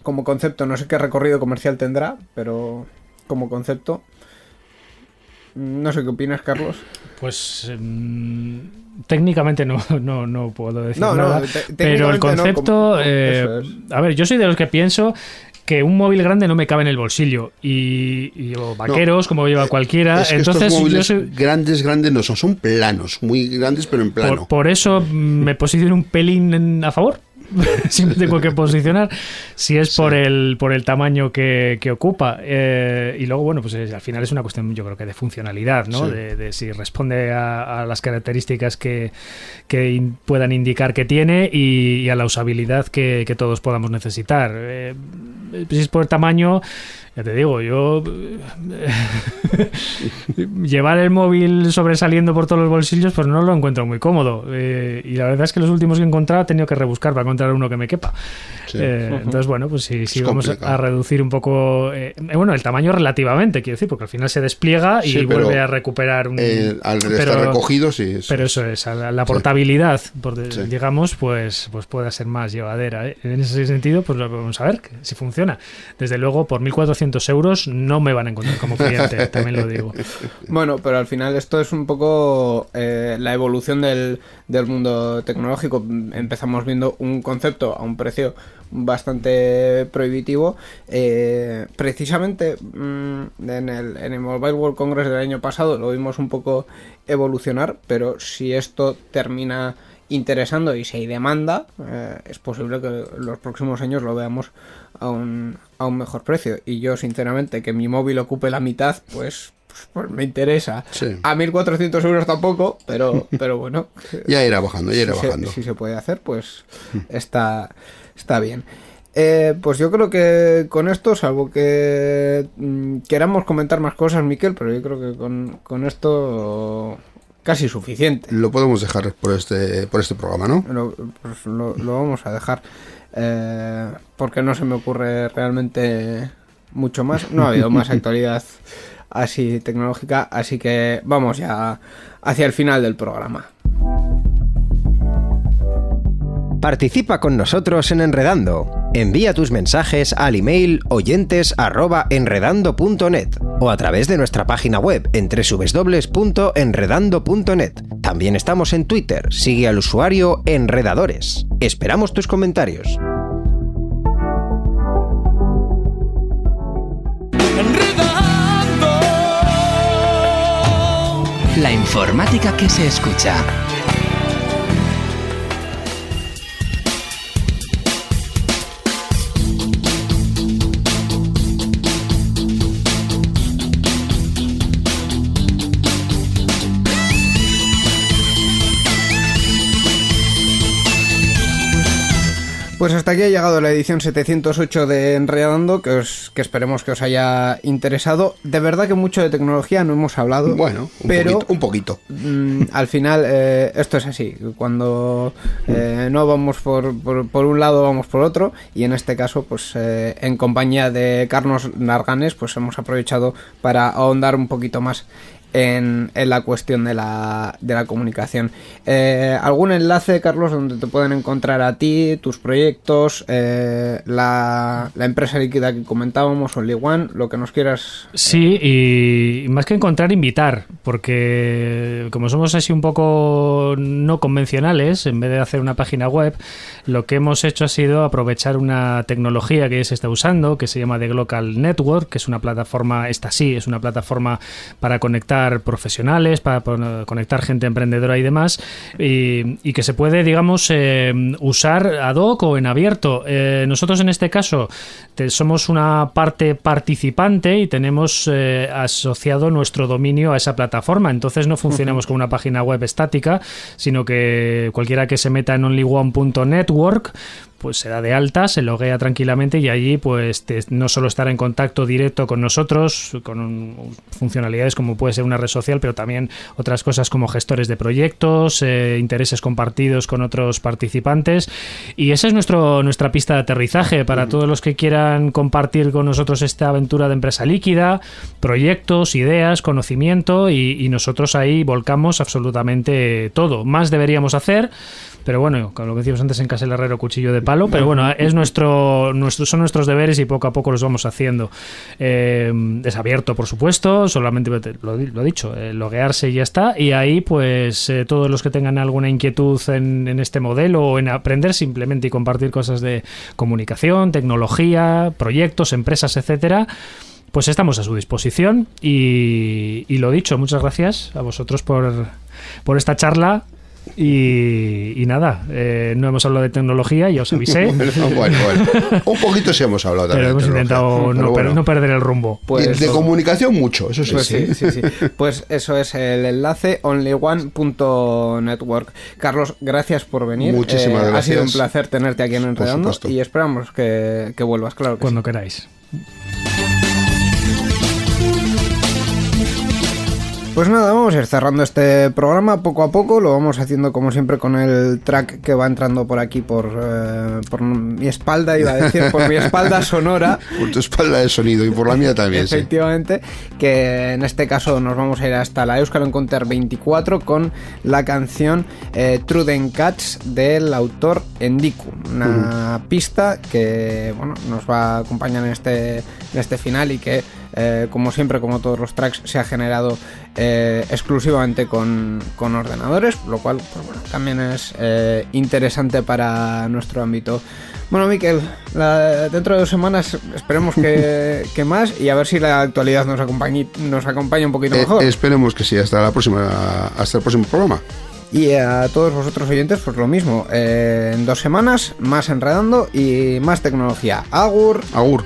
Speaker 1: como concepto. No sé qué recorrido comercial tendrá, pero como concepto. No sé qué opinas, Carlos.
Speaker 3: Pues mm, técnicamente no, no, no puedo decir
Speaker 1: No, no,
Speaker 3: nada. pero el
Speaker 1: técnicamente no,
Speaker 3: concepto,
Speaker 1: como-
Speaker 3: eh,
Speaker 1: es.
Speaker 3: a ver, yo soy de los que pienso que un móvil grande no me cabe en el bolsillo y, y llevo vaqueros como lleva cualquiera.
Speaker 2: Es que
Speaker 3: Entonces
Speaker 2: estos
Speaker 3: yo
Speaker 2: móviles
Speaker 3: soy-
Speaker 2: grandes, grandes no son, son planos, muy grandes pero en plano.
Speaker 3: por, por eso mm, me posiciono un pelín en- a favor. Siempre tengo que posicionar si es por el por el tamaño que, que ocupa Eh, y luego bueno pues es- al final es una cuestión yo creo que de funcionalidad no
Speaker 2: Sí.
Speaker 3: de, de si responde a, a las características que, que in- puedan indicar que tiene y, y a la usabilidad que, que todos podamos necesitar Eh, si es por el tamaño, ya te digo, yo llevar el móvil sobresaliendo por todos los bolsillos, pues no lo encuentro muy cómodo. Eh, y la verdad es que los últimos que he encontrado he tenido que rebuscar para encontrar uno que me quepa.
Speaker 2: Sí.
Speaker 3: Eh, entonces, bueno, pues
Speaker 2: Es
Speaker 3: vamos
Speaker 2: complicado.
Speaker 3: a reducir un poco, eh, bueno, el tamaño relativamente, quiero decir, porque al final se despliega y
Speaker 2: Sí,
Speaker 3: vuelve a recuperar un...
Speaker 2: Eh, al
Speaker 3: pero-
Speaker 2: estar recogido, sí. es-
Speaker 3: pero eso es, la, la portabilidad, por digamos, pues, pues pueda ser más llevadera. ¿eh? En ese sentido, pues lo vamos a ver si funciona. Desde luego, por 1.400 euros no me van a encontrar como cliente, también lo digo.
Speaker 1: Bueno, pero al final esto es un poco eh, la evolución del, del mundo tecnológico. Empezamos viendo un concepto a un precio bastante prohibitivo. Eh, precisamente mm, en, el, Mobile World Congress del año pasado lo vimos un poco evolucionar, pero si esto termina interesando y si hay demanda, eh, es posible que los próximos años lo veamos a un, a un mejor precio. Y yo, sinceramente, que mi móvil ocupe la mitad, pues, pues, me interesa.
Speaker 2: Sí.
Speaker 1: A 1.400 euros tampoco, pero, pero bueno.
Speaker 2: Ya irá bajando, ya irá
Speaker 1: si, se,
Speaker 2: bajando.
Speaker 1: si se puede hacer, pues está, está bien. Eh, pues yo creo que con esto, salvo que mm, queramos comentar más cosas, Miquel, pero yo creo que con, con esto casi suficiente.
Speaker 2: Lo podemos dejar por este, por este programa, ¿no?
Speaker 1: Lo, pues lo, lo vamos a dejar. eh, porque no se me ocurre realmente mucho más. No ha habido más actualidad así tecnológica, así que vamos ya hacia el final del programa.
Speaker 4: Participa con nosotros en Enredando. Envía tus mensajes al email oyentes@enredando.net o a través de nuestra página web en www.enredando.net. También estamos en Twitter. Sigue al usuario Enredadores. Esperamos tus comentarios.
Speaker 5: La informática que se escucha.
Speaker 1: Pues hasta aquí ha llegado la edición 708 de Enredando, que, os, que esperemos que os haya interesado. De verdad que mucho de tecnología no hemos hablado.
Speaker 2: Bueno, un
Speaker 1: pero
Speaker 2: poquito. Un poquito.
Speaker 1: mm, al final eh, esto es así. Cuando eh, no vamos por, por, por un lado, vamos por otro. Y en este caso, pues eh, en compañía de Carlos Narganes, pues hemos aprovechado para ahondar un poquito más en, la cuestión de la, de la comunicación. Eh, ¿Algún enlace, Carlos, donde te pueden encontrar a ti, tus proyectos, eh, la, la empresa líquida que comentábamos, Only One, lo que nos quieras?
Speaker 3: Sí, y más que encontrar, invitar, porque como somos así un poco no convencionales, en vez de hacer una página web, lo que hemos hecho ha sido aprovechar una tecnología que se está usando, que se llama The Glocal Network, que es una plataforma, esta sí, es una plataforma para conectar profesionales, para conectar gente emprendedora y demás, y, y que se puede, digamos, eh, usar ad hoc o en abierto. Eh, nosotros en este caso te- somos una parte participante y tenemos eh, asociado nuestro dominio a esa plataforma. Entonces no funcionamos con una página web estática, sino que cualquiera que se meta en onlyone.network pues se da de alta, se loguea tranquilamente y allí pues te- no solo estará en contacto directo con nosotros, con un- funcionalidades como puede ser una red social, pero también otras cosas como gestores de proyectos, eh, intereses compartidos con otros participantes y esa es nuestro, nuestra pista de aterrizaje para todos los que quieran compartir con nosotros esta aventura de empresa líquida, proyectos, ideas, conocimiento y, y nosotros ahí volcamos absolutamente todo. Más deberíamos hacer, pero bueno, con lo que decíamos antes en casa el herrero cuchillo de palo, pero bueno, es nuestro, nuestro son nuestros deberes y poco a poco los vamos haciendo. Eh, es abierto, por supuesto, solamente lo dicho, eh, loguearse y ya está. Y ahí, pues, eh, todos los que tengan alguna inquietud en, en este modelo o en aprender simplemente y compartir cosas de comunicación, tecnología, proyectos, empresas, etcétera. Pues estamos a su disposición y, y lo dicho, muchas gracias a vosotros por, por esta charla Y, y nada, eh, no hemos hablado de tecnología, ya os avisé.
Speaker 2: Bueno, bueno, bueno. Un poquito sí hemos hablado
Speaker 3: Pero
Speaker 2: también. de
Speaker 3: hemos
Speaker 2: tecnología.
Speaker 3: intentado
Speaker 2: Pero
Speaker 3: no, per-
Speaker 2: bueno.
Speaker 3: no perder el rumbo.
Speaker 2: Y
Speaker 1: Pues,
Speaker 2: de comunicación mucho, eso sí.
Speaker 1: pues sí, sí, sí. Pues eso es el enlace onlyone.network. Carlos, gracias por venir. Eh,
Speaker 2: Muchísimas
Speaker 1: Ha sido un
Speaker 2: gracias.
Speaker 1: placer tenerte aquí en Enredando y esperamos que, que vuelvas, claro que
Speaker 3: Cuando
Speaker 1: sí.
Speaker 3: queráis.
Speaker 1: Pues nada, vamos a ir cerrando este programa poco a poco. Lo vamos haciendo como siempre con el track que va entrando por aquí, por, eh, por mi espalda, iba a decir, por mi espalda sonora.
Speaker 2: Por tu espalda de sonido y por la mía también, sí.
Speaker 1: Efectivamente, que en este caso nos vamos a ir hasta la Euskal Encounter 24 con la canción eh, Truden Cats del autor Endiku, una pista que bueno, nos va a acompañar en este, en este final y que eh, como siempre, como todos los tracks, se ha generado eh, exclusivamente con, con ordenadores, lo cual pues bueno, también es eh, interesante para nuestro ámbito. Bueno, Miquel, la- dentro de dos semanas esperemos que, que más y a ver si la actualidad nos acompaña, nos acompaña un poquito
Speaker 2: Eh,
Speaker 1: mejor.
Speaker 2: esperemos que sí, hasta la próxima, hasta el próximo programa.
Speaker 1: Y a todos vosotros oyentes, pues lo mismo. en dos semanas, más enredando y más tecnología.
Speaker 2: Agur.
Speaker 6: Agur.